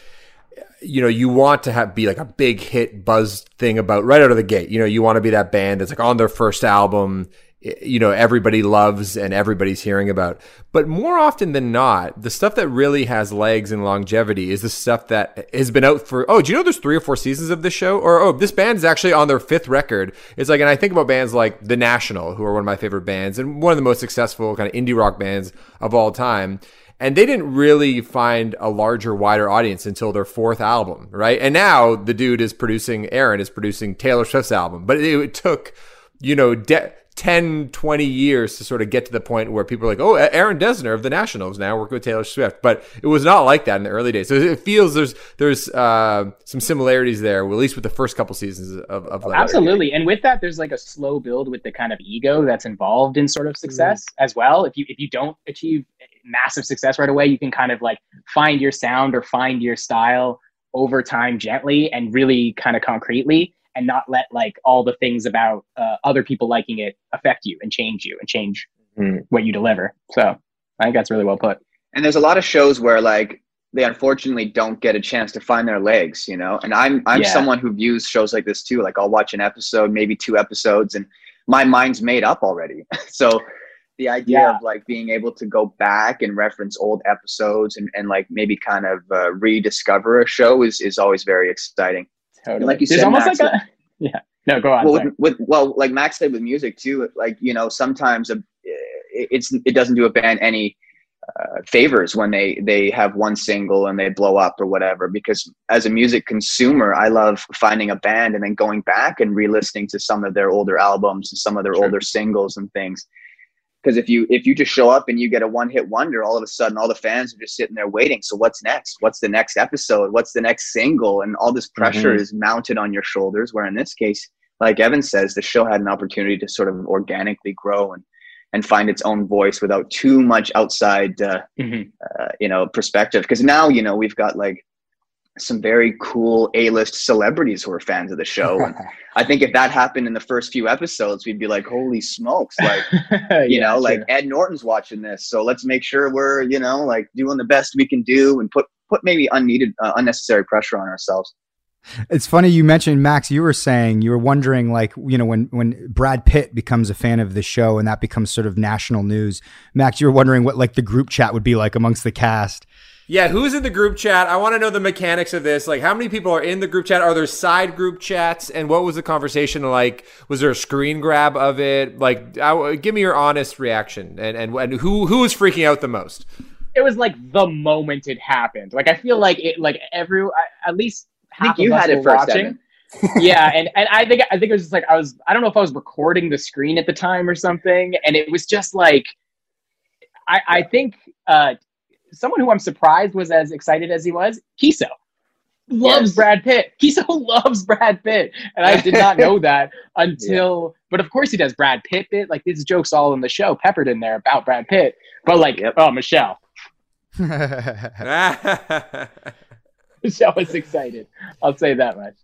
you know, you want to have be like a big hit buzz thing about right out of the gate. You know, you want to be that band that's like on their first album, you know, everybody loves and everybody's hearing about. But more often than not, the stuff that really has legs and longevity is the stuff that has been out for, oh, do you know there's three or four seasons of this show? Or, oh, this band is actually on their fifth record. It's like, and I think about bands like The National, who are one of my favorite bands and one of the most successful kind of indie rock bands of all time and they didn't really find a larger wider audience until their fourth album right and now the dude is producing aaron is producing taylor swift's album but it, it took you know de- 10 20 years to sort of get to the point where people are like oh aaron dessner of the nationals now working with taylor swift but it was not like that in the early days so it feels there's there's uh, some similarities there at least with the first couple seasons of, of Letterkenny. Absolutely. And with that, there's like a slow build with the kind of ego that's involved in sort of success as well. If you if you don't achieve massive success right away, you can kind of like find your sound or find your style over time gently and really kind of concretely and not let like all the things about uh, other people liking it affect you and change you and change Mhm. what you deliver. So I think that's really well put. and there's a lot of shows where like they unfortunately don't get a chance to find their legs you know and i'm i'm Yeah. someone who views shows like this too like i'll watch an episode maybe two episodes and my mind's made up already so the idea Yeah. of like being able to go back and reference old episodes and, and like maybe kind of uh, rediscover a show is is always very exciting Totally. like you There's said, almost Max, like a yeah. No, go on. well with, with well like max said with music too like you know sometimes a, it- it's it doesn't do a band any uh, favors when they they have one single and they blow up or whatever because as a music consumer i love finding a band and then going back and re-listening to some of their older albums and some of their Sure. older singles and things because if you if you just show up and you get a one hit wonder all of a sudden all the fans are just sitting there waiting. So what's next? What's the next episode? What's the next single? And all this pressure is mounted on your shoulders where in this case like evan says the show had an opportunity to sort of organically grow and and find its own voice without too much outside uh, Mhm. uh, you know perspective. Because now you know we've got like some very cool a-list celebrities who are fans of the show and i think if that happened in the first few episodes we'd be like holy smokes like you Yeah, know like ed norton's watching this so let's make sure we're you know like doing the best we can do and put put maybe unneeded uh, unnecessary pressure on ourselves It's funny you mentioned Max. You were saying you were wondering, like, you know, when when Brad Pitt becomes a fan of the show and that becomes sort of national news. Max, you were wondering what like the group chat would be like amongst the cast. Yeah, who's in the group chat? I want to know the mechanics of this. Like, how many people are in the group chat? Are there side group chats? And what was the conversation like? Was there a screen grab of it? Like, I, give me your honest reaction. And and, and who who was freaking out the most? it was like the moment it happened. Like I feel like it, like every at least i think half you us had it were first watching. Yeah, and and I think I think it was just like I was I don't know if I was recording the screen at the time or something, and it was just like I I think uh someone who I'm surprised was as excited as he was, Keeso. loves Yes. Brad Pitt. Keeso loves Brad Pitt, and I did not know that until. But of course, he does Brad Pitt bit. Like these jokes all in the show, peppered in there about Brad Pitt. But like, Yep. oh, Michelle, Michelle was excited. I'll say that much.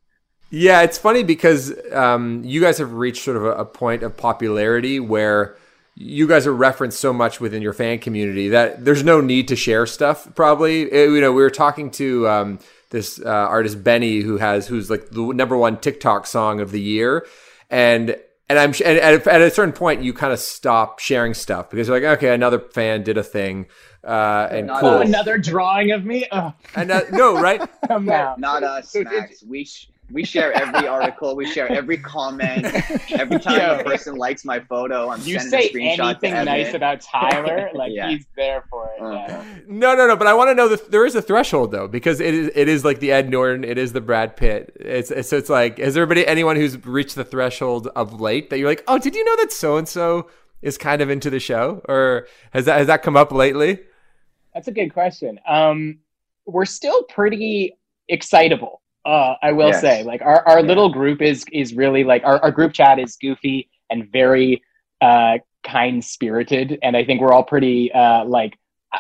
Yeah, it's funny because um, you guys have reached sort of a, a point of popularity where you guys are referenced so much within your fan community that there's no need to share stuff. Probably, Uh, you know, we were talking to um, this uh, artist Benee who has who's like the number one TikTok song of the year, and and I'm and at, at a certain point you kind of stop sharing stuff because you're like, okay, another fan did a thing, uh, and Not cool. Oh, us. another drawing of me. Oh, And uh, no, right? come out. Not us, Max. We sh- we share every article. We share every comment. Every time Yo. a person likes my photo, I'm You sending say a screenshot to anything nice about Tyler, like Yeah. he's there for it. Yeah. No, no, no. But I want to know that there is a threshold though, because it is it is like the Ed Norton, it is the Brad Pitt. It's, it's so it's like has there been anyone who's reached the threshold of late that you're like, oh, did you know that so and so is kind of into the show, or has that has that come up lately? That's a good question. Um, we're still pretty excitable. Uh, I will Yes. say, like our, our Yeah. little group is is really like our, our group chat is goofy and very uh, kind spirited, and I think we're all pretty uh, like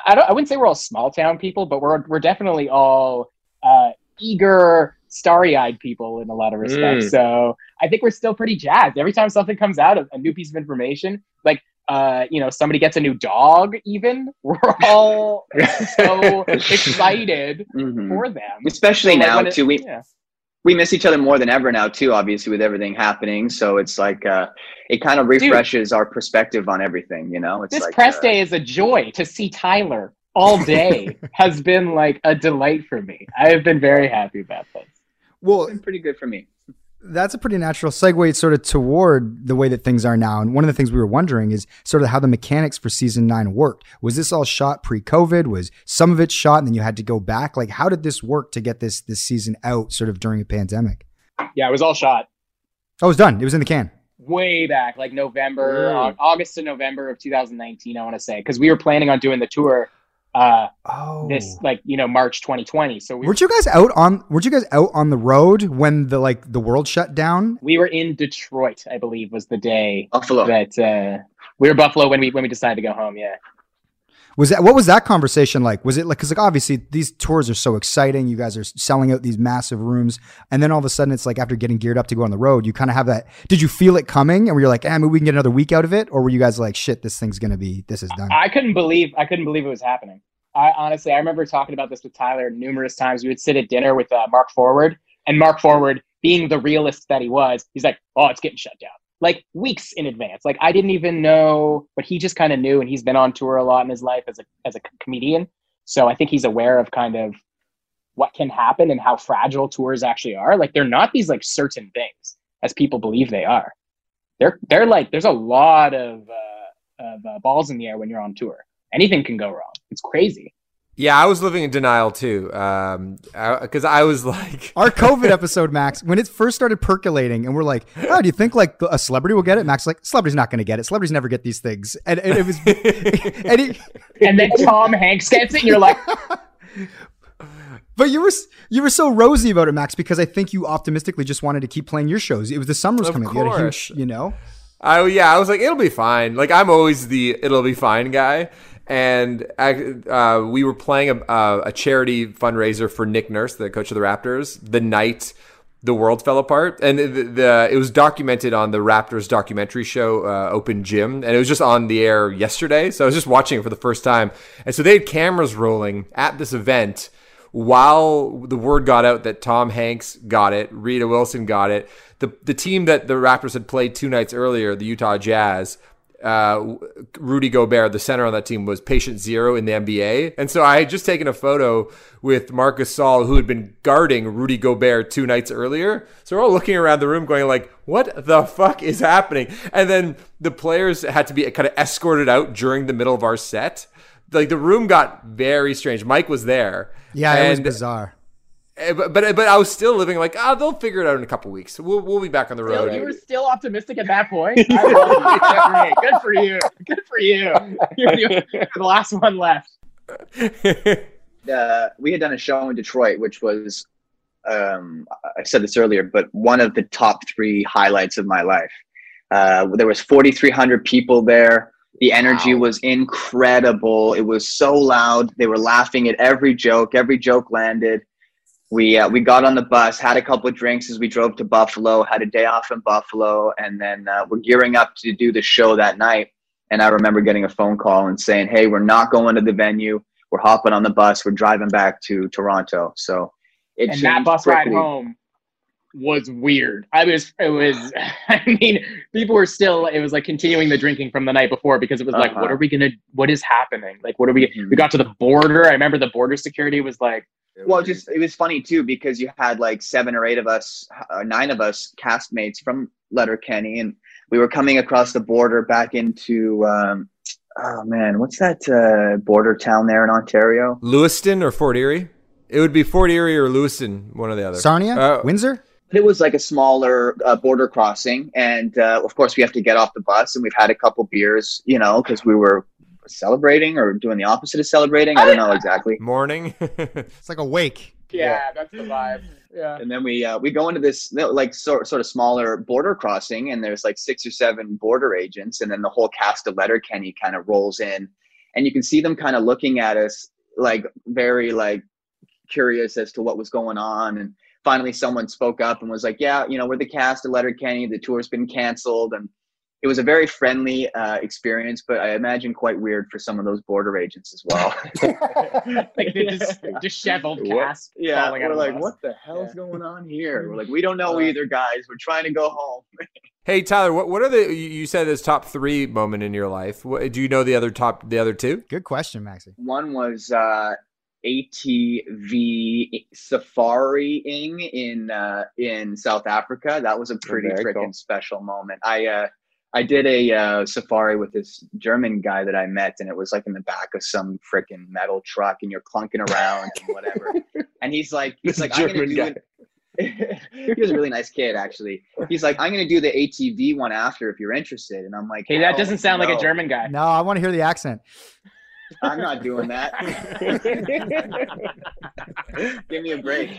I, don't I wouldn't say we're all small town people, but we're we're definitely all uh, eager, starry eyed people in a lot of respects. Mm. So I think we're still pretty jazzed every time something comes out, a new piece of information, like uh, you know, somebody gets a new dog, even we're all so excited mhm. for them. Especially So, now when it- too. We yeah. we miss each other more than ever now too. Obviously, with everything happening, so it's like uh, it kind of refreshes our perspective on everything. You know, it's This like, press uh, day is a joy to see Tyler all day has been like a delight for me. I have been very happy about this. Well, it's been pretty good for me. That's a pretty natural segue sort of toward the way that things are now. And one of the things we were wondering is sort of how the mechanics for season nine worked. Was this all shot pre-COVID? Was some of it shot and then you had to go back? Like, how did this work to get this this season out sort of during a pandemic? Yeah, it was all shot Oh, it was done. It was in the can. way back, like November, Mm. August to November of 2019. I want to say because we were planning on doing the tour uh, Oh, this like you know March 2020. So we weren't you guys out on? Weren't you guys out on the road when the like the world shut down? we were in Detroit, I believe, was the day Buffalo. that uh, we were Buffalo when we when we decided to go home. Yeah. Was that what was that conversation like? Was it like because like obviously these tours are so exciting, you guys are selling out these massive rooms, and then all of a sudden it's like after getting geared up to go on the road, you kind of have that. Did you feel it coming, and were you like, "Ah, maybe we can get another week out of it," or were you guys like, "Shit, this thing's gonna be, this is done." I couldn't believe I couldn't believe it was happening. I honestly I remember talking about this with Tyler numerous times. We would sit at dinner with uh, Mark Forward, and Mark Forward, being the realist that he was, he's like, "Oh, it's getting shut down." Like weeks in advance. Like I didn't even know, but he just kind of knew, and he's been on tour a lot in his life as a as a comedian. So I think he's aware of kind of what can happen and how fragile tours actually are. Like they're not these like certain things as people believe they are. They're they're like there's a lot of uh, of uh, balls in the air when you're on tour. Anything can go wrong. It's crazy. Yeah, I was living in denial too, um, because I was like, Our COVID episode, Max, when it first started percolating, and we're like, "Oh, do you think like a celebrity will get it?" Max like, "Celebrity's not going to get it. Celebrities never get these things," and, and it was, and he, And then Tom Hanks gets it, and you're like, But you were you were so rosy about it, Max, because I think you optimistically just wanted to keep playing your shows. It was the summers Of coming. up. You had a huge, you know. Oh yeah, I was like, it'll be fine. Like I'm always the it'll be fine guy. And uh, we were playing a, uh, a charity fundraiser for Nick Nurse, the coach of the Raptors, the night the world fell apart, and the, the it was documented on the Raptors documentary show uh, Open Gym, and it was just on the air yesterday. So I was just watching it for the first time, and so they had cameras rolling at this event while the word got out that Tom Hanks got it, Rita Wilson got it. The the team that the Raptors had played two nights earlier, the Utah Jazz, uh, Rudy Gobert, the center on that team, was patient zero in the NBA. And so I had just taken a photo with Marc Gasol, who had been guarding Rudy Gobert two nights earlier. So we're all looking around the room going like, what the fuck is happening? And then the players had to be kind of escorted out during the middle of our set. Like the room got very strange. Mike was there. Yeah, it was bizarre. Eh, But, but but I was still living like, ah, they'll figure it out in a couple weeks. We'll we'll be back on the road. you were still optimistic at that point. I love you. Good for you. Good for you. You're, the- you're the last one left. uh, we had done a show in Detroit, which was um, I said this earlier, but one of the top three highlights of my life. Uh, there was 4,300 people there. The energy Wow. was incredible. It was so loud. They were laughing at every joke. Every joke landed. We uh, we got on the bus, had a couple of drinks as we drove to Buffalo. Had a day off in Buffalo, and then uh, we're gearing up to do the show that night. And I remember getting a phone call and saying, "Hey, we're not going to the venue. We're hopping on the bus. We're driving back to Toronto." So it and that bus ride home was weird. I was, it was. I mean, people were still. It was like continuing the drinking from the night before because it was like, Uh-huh. what are we gonna? What is happening? Like, what are we? Mhm. We got to the border. I remember the border security was like, Well, just it was funny too because you had like seven or eight of us, uh, nine of us castmates from Letterkenny, and we were coming across the border back into. Um, oh man, what's that uh, border town there in Ontario? Lewiston or Fort Erie? It would be Fort Erie or Lewiston, one or the other. Sarnia, Uh, Windsor. It was like a smaller uh, border crossing, and uh, of course we have to get off the bus, and we've had a couple beers, you know, because we were celebrating or doing the opposite of celebrating. I don't know exactly. morning. It's like a wake. yeah, that's the vibe. Yeah. and then we uh, we go into this like sort sort of smaller border crossing, and there's like six or seven border agents, and then the whole cast of Letterkenny kind of rolls in, and you can see them kind of looking at us like very like curious as to what was going on, and finally someone spoke up and was like, "Yeah, you know, we're the cast of Letterkenny. The tour's been canceled," and it was a very friendly uh, experience, but I imagine quite weird for some of those border agents as well. like the dis- disheveled What? cast. Yeah, falling out we're of like, what the hell's Yeah. going on here? We're like, we don't know Uh, either, guys. We're trying to go home. hey Tyler, what what are the you you said this top three moment in your life? What, do you know the other top the other two? Good question, Maxie. One was uh, ATV safariing in uh, in South Africa. That was a pretty very freaking cool. special moment. I uh, I did a uh, safari with this German guy that I met, and it was like in the back of some freaking metal truck, and you're clunking around and whatever. and he's like, he's This like, I'm gonna do guy. it. he was a really nice kid, actually. He's like, I'm gonna do the ATV one after if you're interested, and I'm like, hey, that doesn't sound like a German guy. No, I want to hear the accent. I'm not doing that. Give me a break.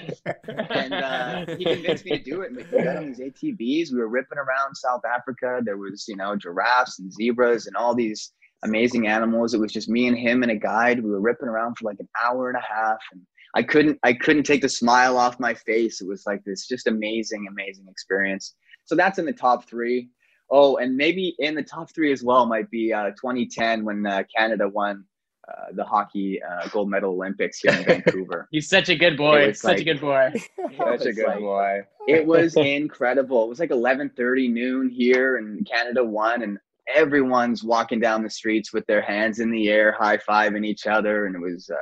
And uh, he convinced me to do it. And we got on these ATVs. We were ripping around South Africa. There was, you know, giraffes and zebras and all these amazing animals. It was just me and him and a guide. We were ripping around for like an hour and a half. And I couldn't, I couldn't take the smile off my face. It was like this just amazing, amazing experience. So that's in the top three. Oh, and maybe in the top three as well might be uh, 2010 when uh, Canada won uh, the hockey uh, gold medal Olympics here in Vancouver. He's such a good boy. It was Such a good boy. Such a good like- boy. It was incredible. It was like 11:30 noon here, and Canada won, and everyone's walking down the streets with their hands in the air, high fiving each other, and it was uh,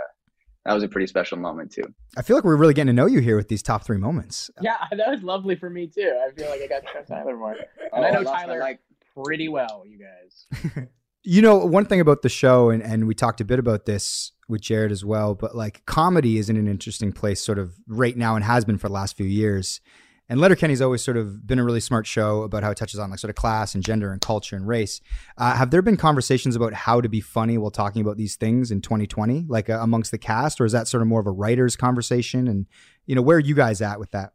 that was a pretty special moment too. I feel like we're really getting to know you here with these top three moments. Yeah, that was lovely for me too. I feel like I got to know Tyler more. And Oh, I know lost my Tyler like pretty well, you guys. You know, one thing about the show, and, and we talked a bit about this with Jared as well, but like comedy is in an interesting place sort of right now and has been for the last few years. And Letterkenny's always sort of been a really smart show about how it touches on like sort of class and gender and culture and race. Uh, have there been conversations about how to be funny while talking about these things in 2020, like uh, amongst the cast, or is that sort of more of a writer's conversation? And you know, where are you guys at with that?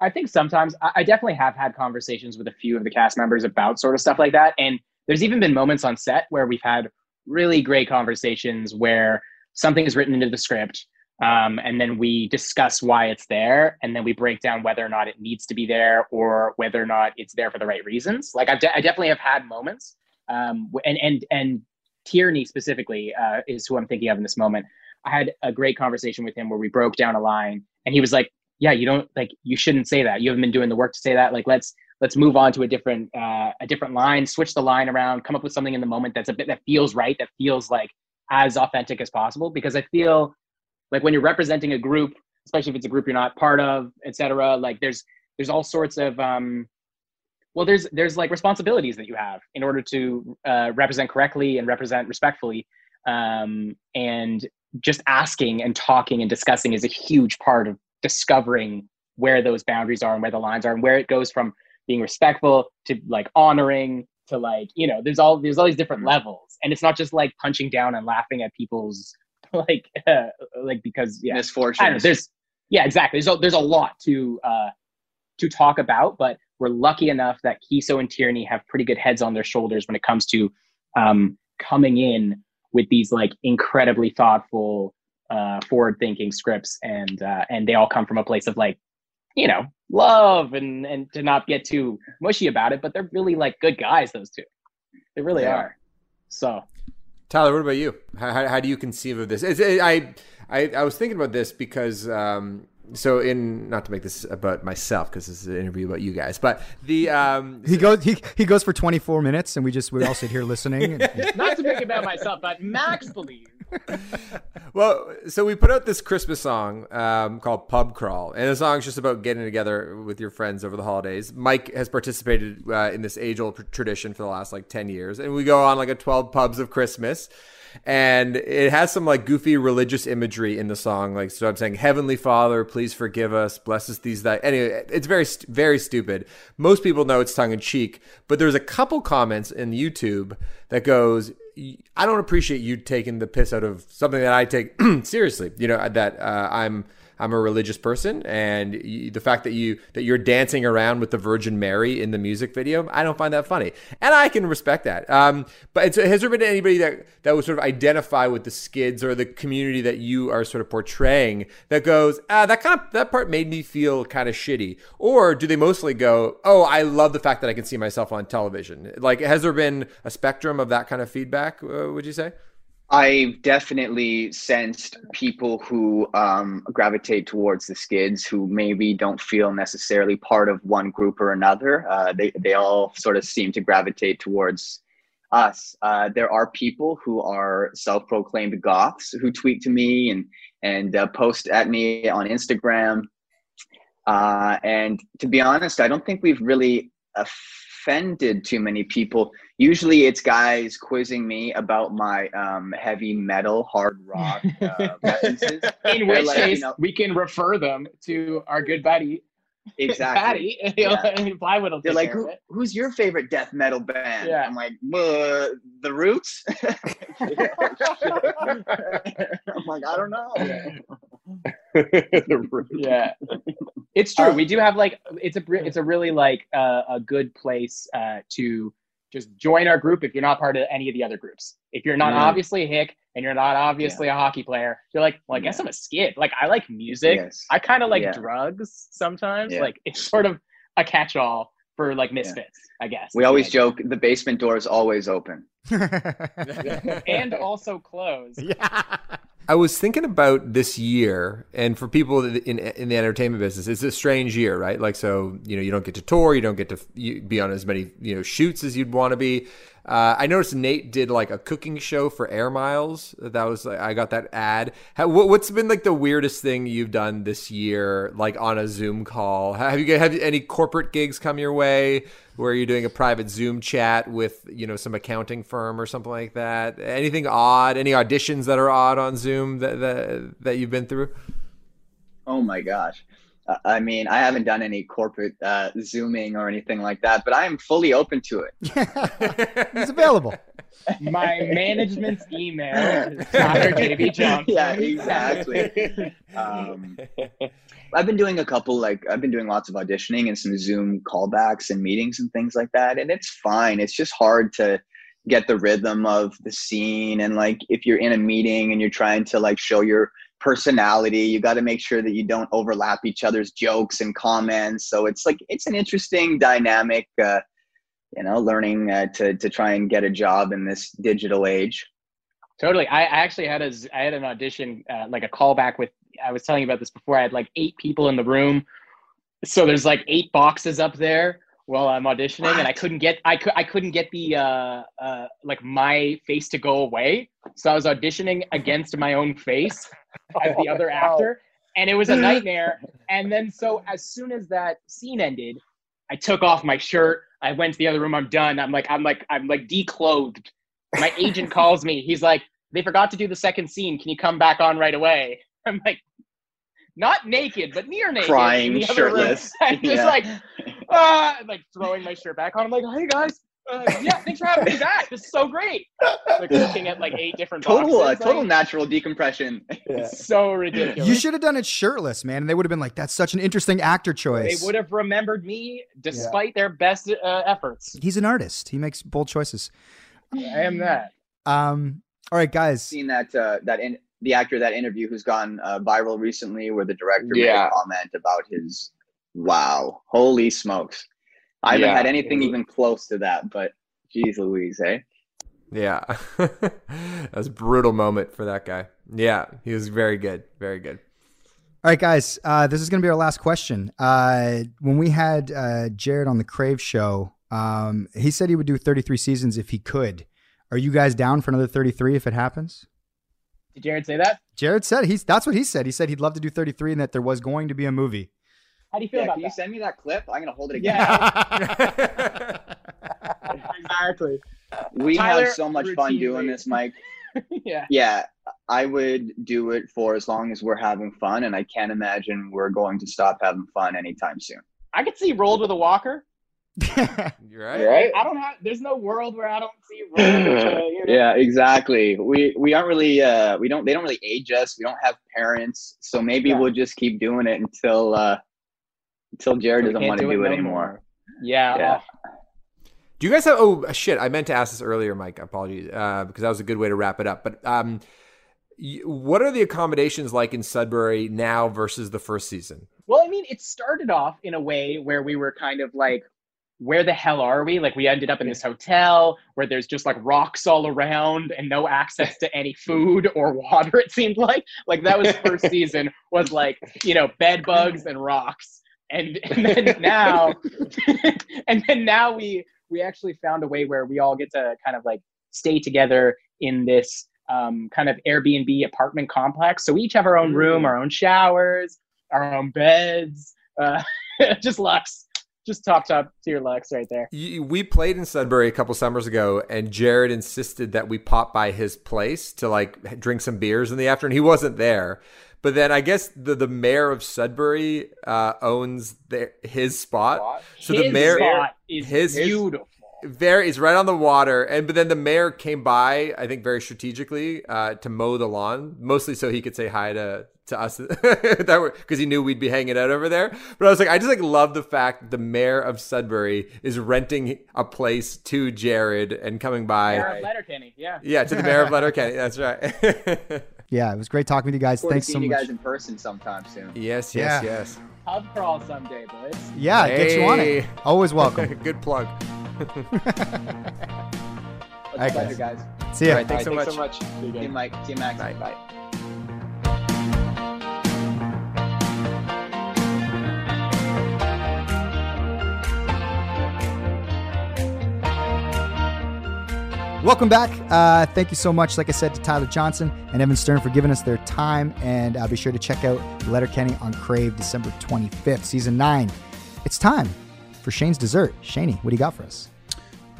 I think sometimes I, I definitely have had conversations with a few of the cast members about sort of stuff like that. And there's even been moments on set where we've had really great conversations where something is written into the script. Um, and then we discuss why it's there, and then we break down whether or not it needs to be there, or whether or not it's there for the right reasons. Like de- I definitely have had moments, um, and and and Tierney specifically uh, is who I'm thinking of in this moment. I had a great conversation with him where we broke down a line, and he was like, "Yeah, you don't like you shouldn't say that. You haven't been doing the work to say that. Like let's let's move on to a different uh, a different line, switch the line around, come up with something in the moment that's a bit that feels right, that feels like as authentic as possible. Because I feel like when you're representing a group, especially if it's a group you're not part of, etc. Like there's there's all sorts of um, well, there's there's like responsibilities that you have in order to uh, represent correctly and represent respectfully, um, and just asking and talking and discussing is a huge part of discovering where those boundaries are and where the lines are and where it goes from being respectful to like honoring to like you know there's all there's all these different levels and it's not just like punching down and laughing at people's like uh, like because yeah I don't know, Misfortunes. there's yeah, exactly. There's a, there's a lot to uh, to talk about, but we're lucky enough that Keeso and Tierney have pretty good heads on their shoulders when it comes to um, coming in with these like incredibly thoughtful, uh, forward-thinking scripts, and uh, and they all come from a place of like, you know, love and and to not get too mushy about it, but they're really like good guys. Those two, they really Yeah. are. So Tyler, what about you? How, how, how do you conceive of this? It, I, I I was thinking about this because um, so in not to make this about myself because this is an interview about you guys, but the um, He goes he, he goes for 24 minutes and we just we all sit here listening. And, not to make it about myself, but Max believes. well, so we put out this Christmas song um, called Pub Crawl, and the song's just about getting together with your friends over the holidays. Mike has participated uh, in this age-old tradition for the last like ten years, and we go on like a twelve pubs of Christmas. And it has some like goofy religious imagery in the song, like so. I'm saying, "Heavenly Father, please forgive us, bless us these that. Anyway, it's very, very stupid. Most people know it's tongue in cheek, but there's a couple comments in YouTube that goes, I don't appreciate you taking the piss out of something that I take seriously. You know that uh, I'm I'm a religious person, and you, the fact that you that you're dancing around with the Virgin Mary in the music video, I don't find that funny, and I can respect that. Um, but has there been anybody that that would sort of identify with the skids or the community that you are sort of portraying that goes, ah, that kind of that part made me feel kind of shitty, or do they mostly go, oh, I love the fact that I can see myself on television? Like, has there been a spectrum of that kind of feedback? Uh, would you say? I've definitely sensed people who um, gravitate towards the skids who maybe don't feel necessarily part of one group or another. Uh, they, they all sort of seem to gravitate towards us. Uh, there are people who are self proclaimed goths who tweet to me and, and uh, post at me on Instagram. Uh, and to be honest, I don't think we've really offended too many people. Usually, it's guys quizzing me about my um, heavy metal, hard rock uh, references. In which like, you case, know- we can refer them to our good buddy Exactly. Patty. Yeah. Plywood will They're like, care Who, who's your favorite death metal band? Yeah. I'm like, "Uh, The Roots. I'm like, I don't know. yeah, it's true. we do have like it's a it's a really like uh, a good place uh, to just join our group if you're not part of any of the other groups. If you're not Yeah. obviously a hick and you're not obviously a hockey player, you're like, well, I guess Yeah. I'm a skid. Like I like music. Yes. I kind of like Yeah. drugs sometimes. Yeah. Like it's sort of a catch-all for like misfits, I guess. We always joke the basement door is always open. and also closed. I was thinking about this year, and for people in in the entertainment business, it's a strange year, right? Like, so you know, you don't get to tour, you don't get to you- be on as many you know shoots as you'd want to be. Uh, I noticed Nate did like a cooking show for Air Miles. That was I got that ad. How, what, what's been like the weirdest thing you've done this year, like on a Zoom call? Have you have any corporate gigs come your way where you're doing a private Zoom chat with you know some accounting firm or something like that? Anything odd? Any auditions that are odd on Zoom that that, that you've been through? Oh my gosh. I mean, I haven't done any corporate uh, zooming or anything like that, but I am fully open to it. He's available. My management's email is Tyler JB Johnston. Yeah, exactly. Um, I've been doing a couple, like I've been doing lots of auditioning and some Zoom callbacks and meetings and things like that, and it's fine. It's just hard to get the rhythm of the scene, and like if you're in a meeting and you're trying to like show your personality, you got to make sure that you don't overlap each other's jokes and comments. So it's like it's an interesting dynamic. Uh, you know, learning uh, to to try and get a job in this digital age. Totally. I, I actually had a I had an audition, uh, like a callback with. I was telling you about this before. I had like eight people in the room, so there's like eight boxes up there while I'm auditioning, and I couldn't get I could I couldn't get the uh, uh, like my face to go away. So I was auditioning against my own face as the other actor, and it was a nightmare. And then so as soon as that scene ended, I took off my shirt. I went to the other room. I'm done. I'm like I'm like I'm like declothed. My agent calls me. He's like, they forgot to do the second scene. Can you come back on right away? I'm like, not naked, but near naked. in Crying, the other room. shirtless. I'm just Yeah. like, ah, I'm like throwing my shirt back on. I'm like, hey guys, Uh, yeah, thanks for having me back. This is so great. Like looking at like eight different Total, uh, total like, natural decompression. it's so ridiculous. You should have done it shirtless, man, and they would have been like, "That's such an interesting actor choice." They would have remembered me despite their best uh, efforts. He's an artist. He makes bold choices. I am that. Um, all right, guys. Seen that uh, that in the actor that interview who's gone uh, viral recently, where the director made Yeah. a comment about his wow, holy smokes! I haven't Yeah. had anything even close to that, but geez, Louise, eh? Yeah. that was a brutal moment for that guy. Yeah, he was very good. Very good. All right, guys. Uh, this is going to be our last question. Uh, when we had uh, Jared on the Crave show, um, he said he would do 33 seasons if he could. Are you guys down for another 33 if it happens? Did Jared say that? Jared said he's. That's what he said. He said he'd love to do 33 and that there was going to be a movie. How do you feel Yeah, about can you send me that clip? I'm gonna hold it again. Yeah, exactly. We Tyler have so much fun doing routinely- this, Mike. yeah. Yeah, I would do it for as long as we're having fun, and I can't imagine we're going to stop having fun anytime soon. I could see roald with a walker. You're right. I don't have. There's no world where I don't see roald. With a, you know, yeah, exactly. We we aren't really uh we don't they don't really age us. We don't have parents, so maybe Yeah. we'll just keep doing it until uh until Jared we doesn't want to do, it it no anymore. more. Yeah. Yeah. Do you guys have? Oh shit! I meant to ask this earlier, Mike. Apologies, uh, because that was a good way to wrap it up. But um, y- what are the accommodations like in Sudbury now versus the first season? Well, I mean, it started off in a way where we were kind of like, where the hell are we? Like, we ended up in this hotel where there's just like rocks all around and no access to any food or water, it seemed like. Like, that was first season, was like, you know, bed bugs and rocks. And, and then now, and then now we we actually found a way where we all get to kind of like stay together in this um, kind of Airbnb apartment complex. So we each have our own room, our own showers, our own beds. Uh, just Lux, just top top tier Lux right there. We played in Sudbury a couple summers ago, and Jared insisted that we pop by his place to like drink some beers in the afternoon. He wasn't there, but then I guess the the mayor of Sudbury uh, owns the, his spot. So His the mayor spot is his- beautiful. Very, he's right on the water, and but then the mayor came by, I think, very strategically uh, to mow the lawn, mostly so he could say hi to to us that were because he knew we'd be hanging out over there. But I was like, I just like love the fact the mayor of Sudbury is renting a place to Jared and coming by. Mayor of Letterkenny, yeah. Yeah, to the mayor of Letterkenny. That's right. yeah, it was great talking with you guys. Forward to Thanks so seeing you guys in person sometime soon. yes, yes, Yeah. yes. Pub crawl someday, boys. Yeah, get you on it. Always welcome. Good plug. It's All right, a pleasure, guys. See ya. All right, thanks so All right, much. Thanks so much. See you, Mike. See you, Max. Bye. Bye. Welcome back. Uh, thank you so much, like I said, to Tyler Johnston and Evan Stern for giving us their time. And uh, be sure to check out Letterkenny on Crave December 25th, season nine. It's time for Shane's dessert. Shaney, what do you got for us?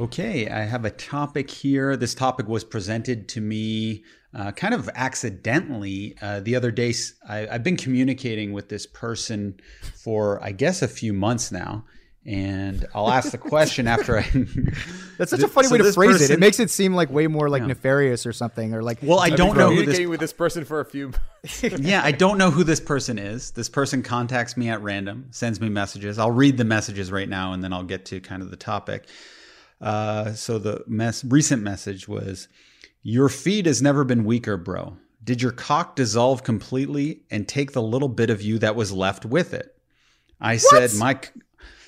Okay, I have a topic here. This topic was presented to me uh, kind of accidentally uh, the other day. I, have been communicating with this person for, I guess, a few months now. And I'll ask the question after I. That's such a funny So way to phrase it. person- It makes it seem like way more like Yeah. nefarious or something, or like. Well, I don't know who this with this person for a few. yeah, I don't know who this person is. This person contacts me at random, sends me messages. I'll read the messages right now, and then I'll get to kind of the topic. Uh, so the mess, recent message was, "Your feed has never been weaker, bro. Did your cock dissolve completely and take the little bit of you that was left with it?" I said, "My."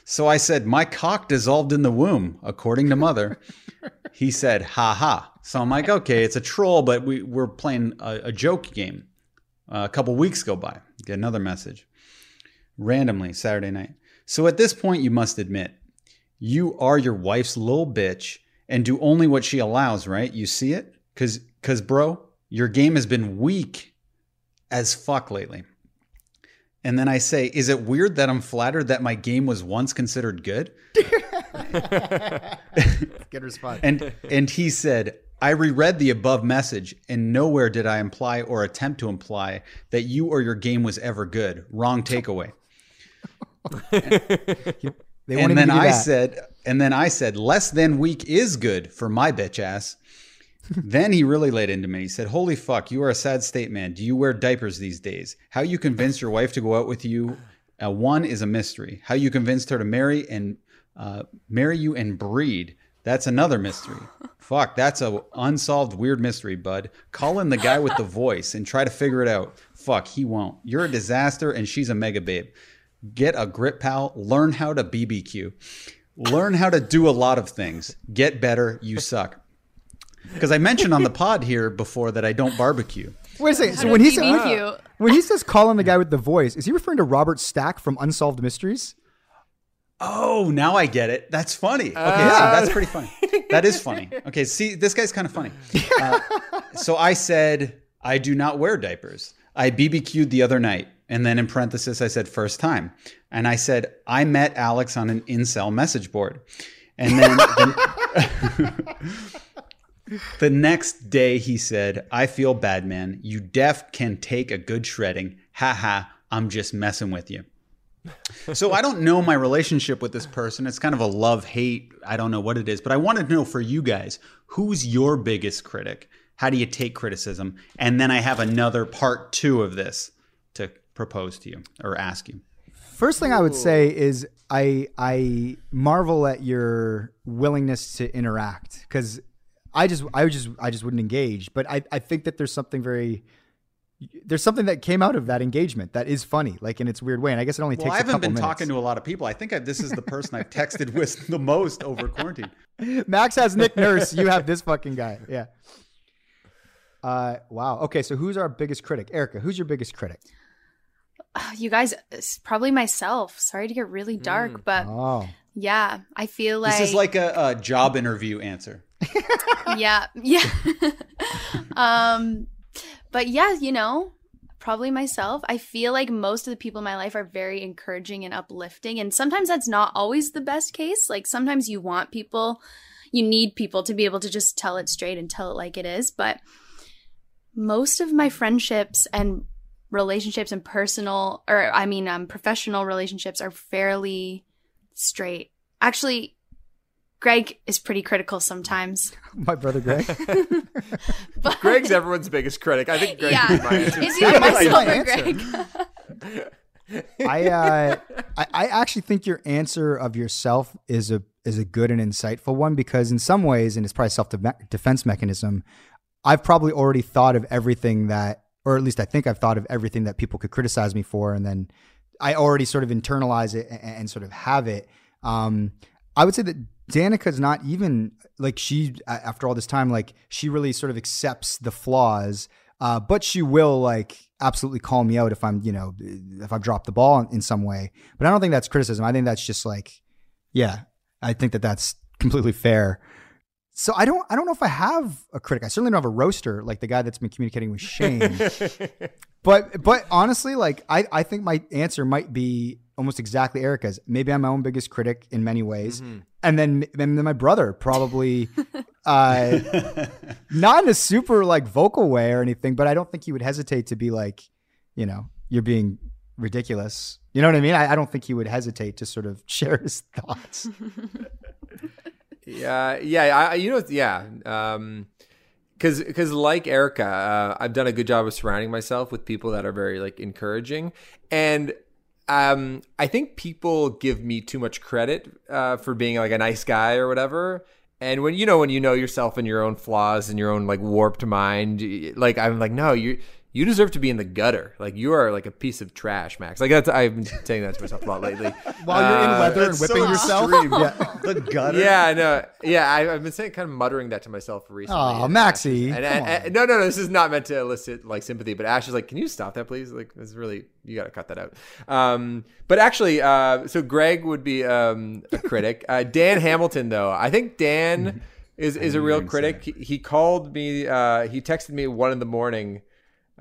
So I said, "My cock dissolved in the womb, according to mother." he said, "Ha ha." So I'm like, "Okay, it's a troll, but we we're playing a, a joke game." Uh, a couple weeks go by, get another message randomly Saturday night. So at this point, you must admit you are your wife's little bitch and do only what she allows, right? You see it? Cause, cause, bro, your game has been weak as fuck lately. And then I say, is it weird that I'm flattered that my game was once considered good? Good response. And and he said, I reread the above message, and nowhere did I imply or attempt to imply that you or your game was ever good. Wrong takeaway. they and then I that. said, And then I said, less than week is good for my bitch ass. Then he really laid into me. He said, Holy fuck, you are a sad state man. Do you wear diapers these days? How you convinced your wife to go out with you? Uh, one is a mystery. How you convinced her to marry and uh, marry you and breed? That's another mystery. Fuck, that's a unsolved weird mystery, bud. Call in the guy with the voice and try to figure it out. Fuck, he won't. You're a disaster and she's a mega babe. Get a grip, pal. Learn how to BBQ. Learn how to do a lot of things. Get better. You suck. Because I mentioned on the pod here before that I don't barbecue. Wait a second. So when he says BBQ. when he says calling the guy with the voice, is he referring to Robert Stack from Unsolved Mysteries? Oh, now I get it. That's funny. Okay, so that's pretty funny. That is funny. Okay, see, this guy's kind of funny. Uh, so I said, I do not wear diapers. I BBQ'd the other night. And then in parenthesis, I said, first time. And I said, I met Alex on an incel message board. And then the, the next day he said, I feel bad, man. You def can take a good shredding. Ha ha, I'm just messing with you. So I don't know my relationship with this person. It's kind of a love hate. I don't know what it is, but I wanted to know for you guys, who's your biggest critic? How do you take criticism? And then I have another part two of this to propose to you or ask you. First thing I would say is I I marvel at your willingness to interact because I just I would just I just wouldn't engage. But I, I think that there's something very there's something that came out of that engagement that is funny, like in its weird way. And I guess it only Well, takes. I a haven't couple been minutes. talking to a lot of people. I think I, this is the person I've texted with the most over quarantine. Max has Nick Nurse. You have this fucking guy. Yeah. Uh, wow. Okay, so who's our biggest critic? Erica, who's your biggest critic? You guys, probably myself. Sorry to get really dark, but Oh, yeah, I feel like This is like a, a job interview answer. Yeah, yeah. um, but yeah, you know, probably myself. I feel like most of the people in my life are very encouraging and uplifting, and sometimes that's not always the best case. Like sometimes you want people, you need people to be able to just tell it straight and tell it like it is. But most of my friendships and relationships and personal, or I mean, um, professional relationships are fairly straight. Actually, Greg is pretty critical sometimes. my brother Greg. But Greg's everyone's biggest critic. I think Greg yeah, is my answer. is either myself my or. Greg. I, uh, I I actually think your answer of yourself is a is a good and insightful one because in some ways, and it's probably self defense mechanism. I've probably already thought of everything that, or at least I think I've thought of everything that people could criticize me for, and then I already sort of internalize it and, and sort of have it. Um, I would say that Danica's not even like she after all this time, like she really sort of accepts the flaws, uh, but she will like absolutely call me out if I'm, you know, if I've dropped the ball in some way. But I don't think that's criticism. I think that's just like, yeah, I think that that's completely fair. So I don't, I don't know if I have a critic. I certainly don't have a roaster like the guy that's been communicating with Shane. but, but honestly, like I, I think my answer might be almost exactly Erica's. Maybe I'm my own biggest critic in many ways, and then, and then my brother probably, uh, not in a super like vocal way or anything, but I don't think he would hesitate to be like, you know, you're being ridiculous. You know what I mean? I, I don't think he would hesitate to sort of share his thoughts. Yeah, yeah, I, you know, yeah, um, because because like Erica, uh, I've done a good job of surrounding myself with people that are very like encouraging, and um, I think people give me too much credit uh, for being like a nice guy or whatever. And when you know when you know yourself and your own flaws and your own like warped mind, like I'm like, no, you you deserve to be in the gutter. Like you are like a piece of trash, Max. Like that's I've been saying that to myself a lot lately. While you're in Uh, leather and whipping so yourself. Yeah. The gutter. yeah, I know. Yeah, I, I've been saying, kind of muttering that to myself recently. Oh, Maxie, Ash and- and- and- no, no, no. This is not meant to elicit like sympathy, but Ash is like, "Can you stop that, please? Like, this is really you got to cut that out." Um, but actually, uh, so Greg would be um, a critic. Uh, Dan Hamilton, though, I think Dan is is a real you were gonna say critic. He, he called me. Uh, he texted me one in the morning.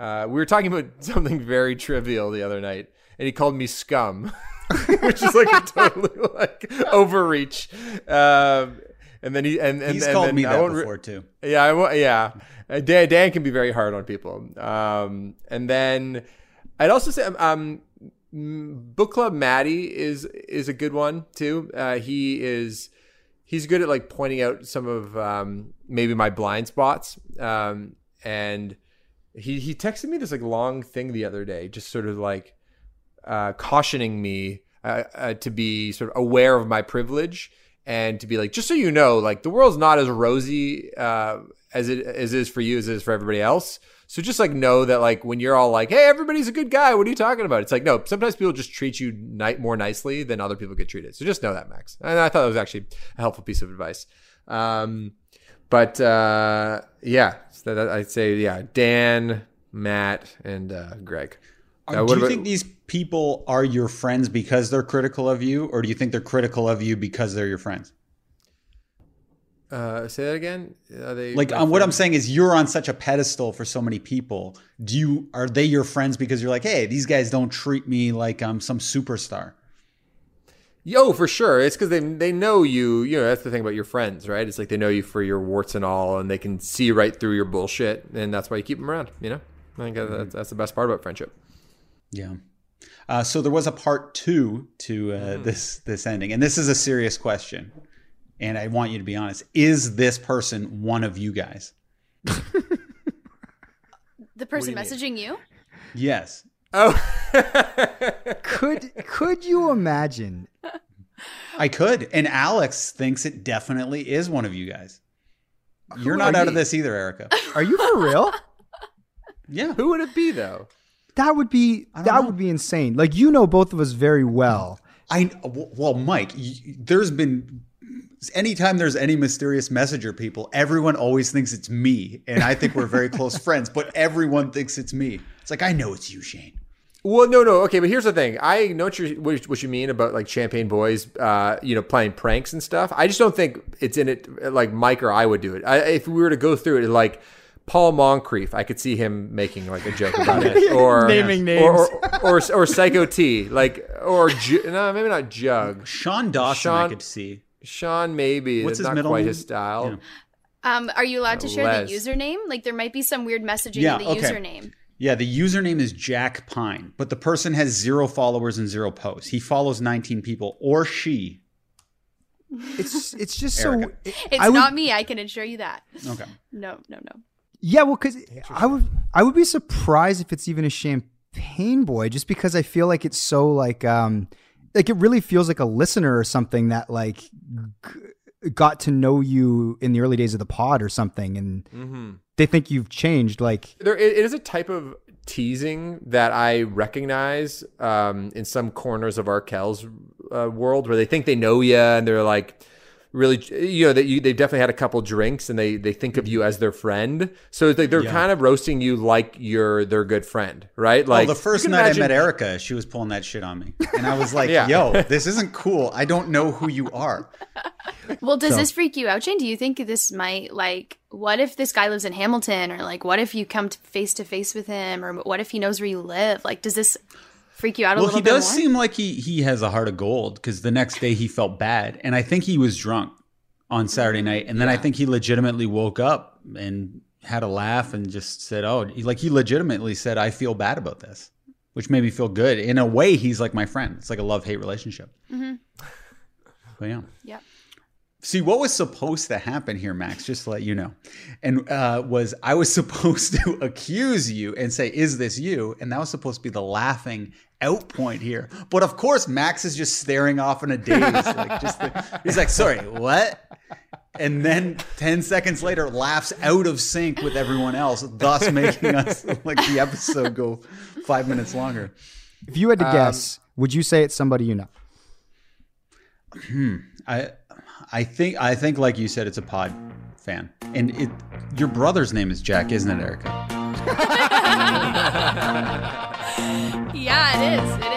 Uh, we were talking about something very trivial the other night, and he called me scum, which is like a totally like overreach. Um, and then he and, and He's and called then me I that won't re- before too. yeah, I, wa- yeah. Uh, Dan, Dan can be very hard on people. Um, and then I'd also say um, mm, book club Maddie is is a good one too. Uh, he is he's good at like pointing out some of um, maybe my blind spots. Um, and he he texted me this like long thing the other day, just sort of like uh, cautioning me uh, uh, to be sort of aware of my privilege and to be like, just so you know, like the world's not as rosy uh, as it as it is for you as it is for everybody else. So just like know that like when you're all like, hey, everybody's a good guy. What are you talking about? It's like no. Sometimes people just treat you ni- more nicely than other people get treated. So just know that, Max. And I thought it was actually a helpful piece of advice. Um, but uh, yeah, so that, I'd say yeah, Dan, Matt, and uh, Greg. Uh, do you about- think these people are your friends because they're critical of you, or do you think they're critical of you because they're your friends? Uh, say that again. Are they Like um, what I'm saying is, you're on such a pedestal for so many people. Do you are they your friends because you're like, hey, these guys don't treat me like I'm some superstar? Yo, for sure. It's because they they know you. You know, that's the thing about your friends, right? It's like they know you for your warts and all, and they can see right through your bullshit, and that's why you keep them around. You know, I think that's, that's the best part about friendship. Yeah. Uh, so there was a part two to uh, Mm-hmm. this this ending, and this is a serious question, and I want you to be honest. Is this person one of you guys? The person you messaging you? Yes. Oh, Could could you imagine? I could, and Alex thinks it definitely is one of you guys. You're Who not are out of this either, Erica. Are you for real? Yeah. who would it be though? That would be that know. would be insane. Like you know both of us very well. I well, Mike, y- there's been anytime there's any mysterious messenger people, everyone always thinks it's me, and I think we're very close friends, but everyone thinks it's me. It's like I know it's you, Shane. Well, no, no. Okay, but here's the thing. I know what you what you mean about like Champagne Boys, uh, you know, playing pranks and stuff. I just don't think it's in it like Mike or I would do it. I, if we were to go through it, like Paul Moncrief, I could see him making like a joke about it, or Naming or, or, or or Psycho T, like or no, maybe not Jug. Sean Dawson, I could see. Sean, maybe. What's That's his not middle quite name? his style. Yeah. Um, are you allowed to share Les. the username? Like there might be some weird messaging Yeah, in the okay. username. Yeah, the username is Jack Pine, but the person has zero followers and zero posts. He follows 19 people, or she. It's it's just so. Erica. It's I would- not me, I can assure you that. Okay. No, no, no. Yeah, well, because I would I would be surprised if it's even a champagne boy, just because I feel like it's so like um like it really feels like a listener or something that like g- got to know you in the early days of the pod or something, and they think you've changed. Like there it is a type of teasing that I recognize um, in some corners of Arkells' uh, world where they think they know you and they're like really you know that you they've definitely had a couple drinks and they they think of you mm-hmm. as their friend so it's like they're Yeah. kind of roasting you like you're their good friend right like oh, the first night imagine- I met Erica, she was pulling that shit on me. And I was like, Yeah. yo, this isn't cool. I don't know who you are. Well, does this freak you out, Shane? Do you think this might like what if this guy lives in Hamilton or like what if you come face to face with him or what if he knows where you live? Like does this freak you out a Well, little he bit does more? seem like he he has a heart of gold because the next day he felt bad, and I think he was drunk on Saturday night, and then I think he legitimately woke up and had a laugh and just said, "Oh, like he legitimately said, I feel bad about this," which made me feel good. In a way, he's like my friend. It's like a love hate relationship. But yeah. yeah. See, what was supposed to happen here, Max, just to let you know, and uh, was I was supposed to accuse you and say, Is this you? And that was supposed to be the laughing out point here. But of course, Max is just staring off in a daze. like just the, he's like, Sorry, what? And then 10 seconds later, laughs out of sync with everyone else, thus making us like the episode go five minutes longer. if you had to um, guess, would you say it's somebody you know? Hmm, I I think I think like you said, it's a pod fan, and it your brother's name is Jack, isn't it, Erica? Yeah, it is.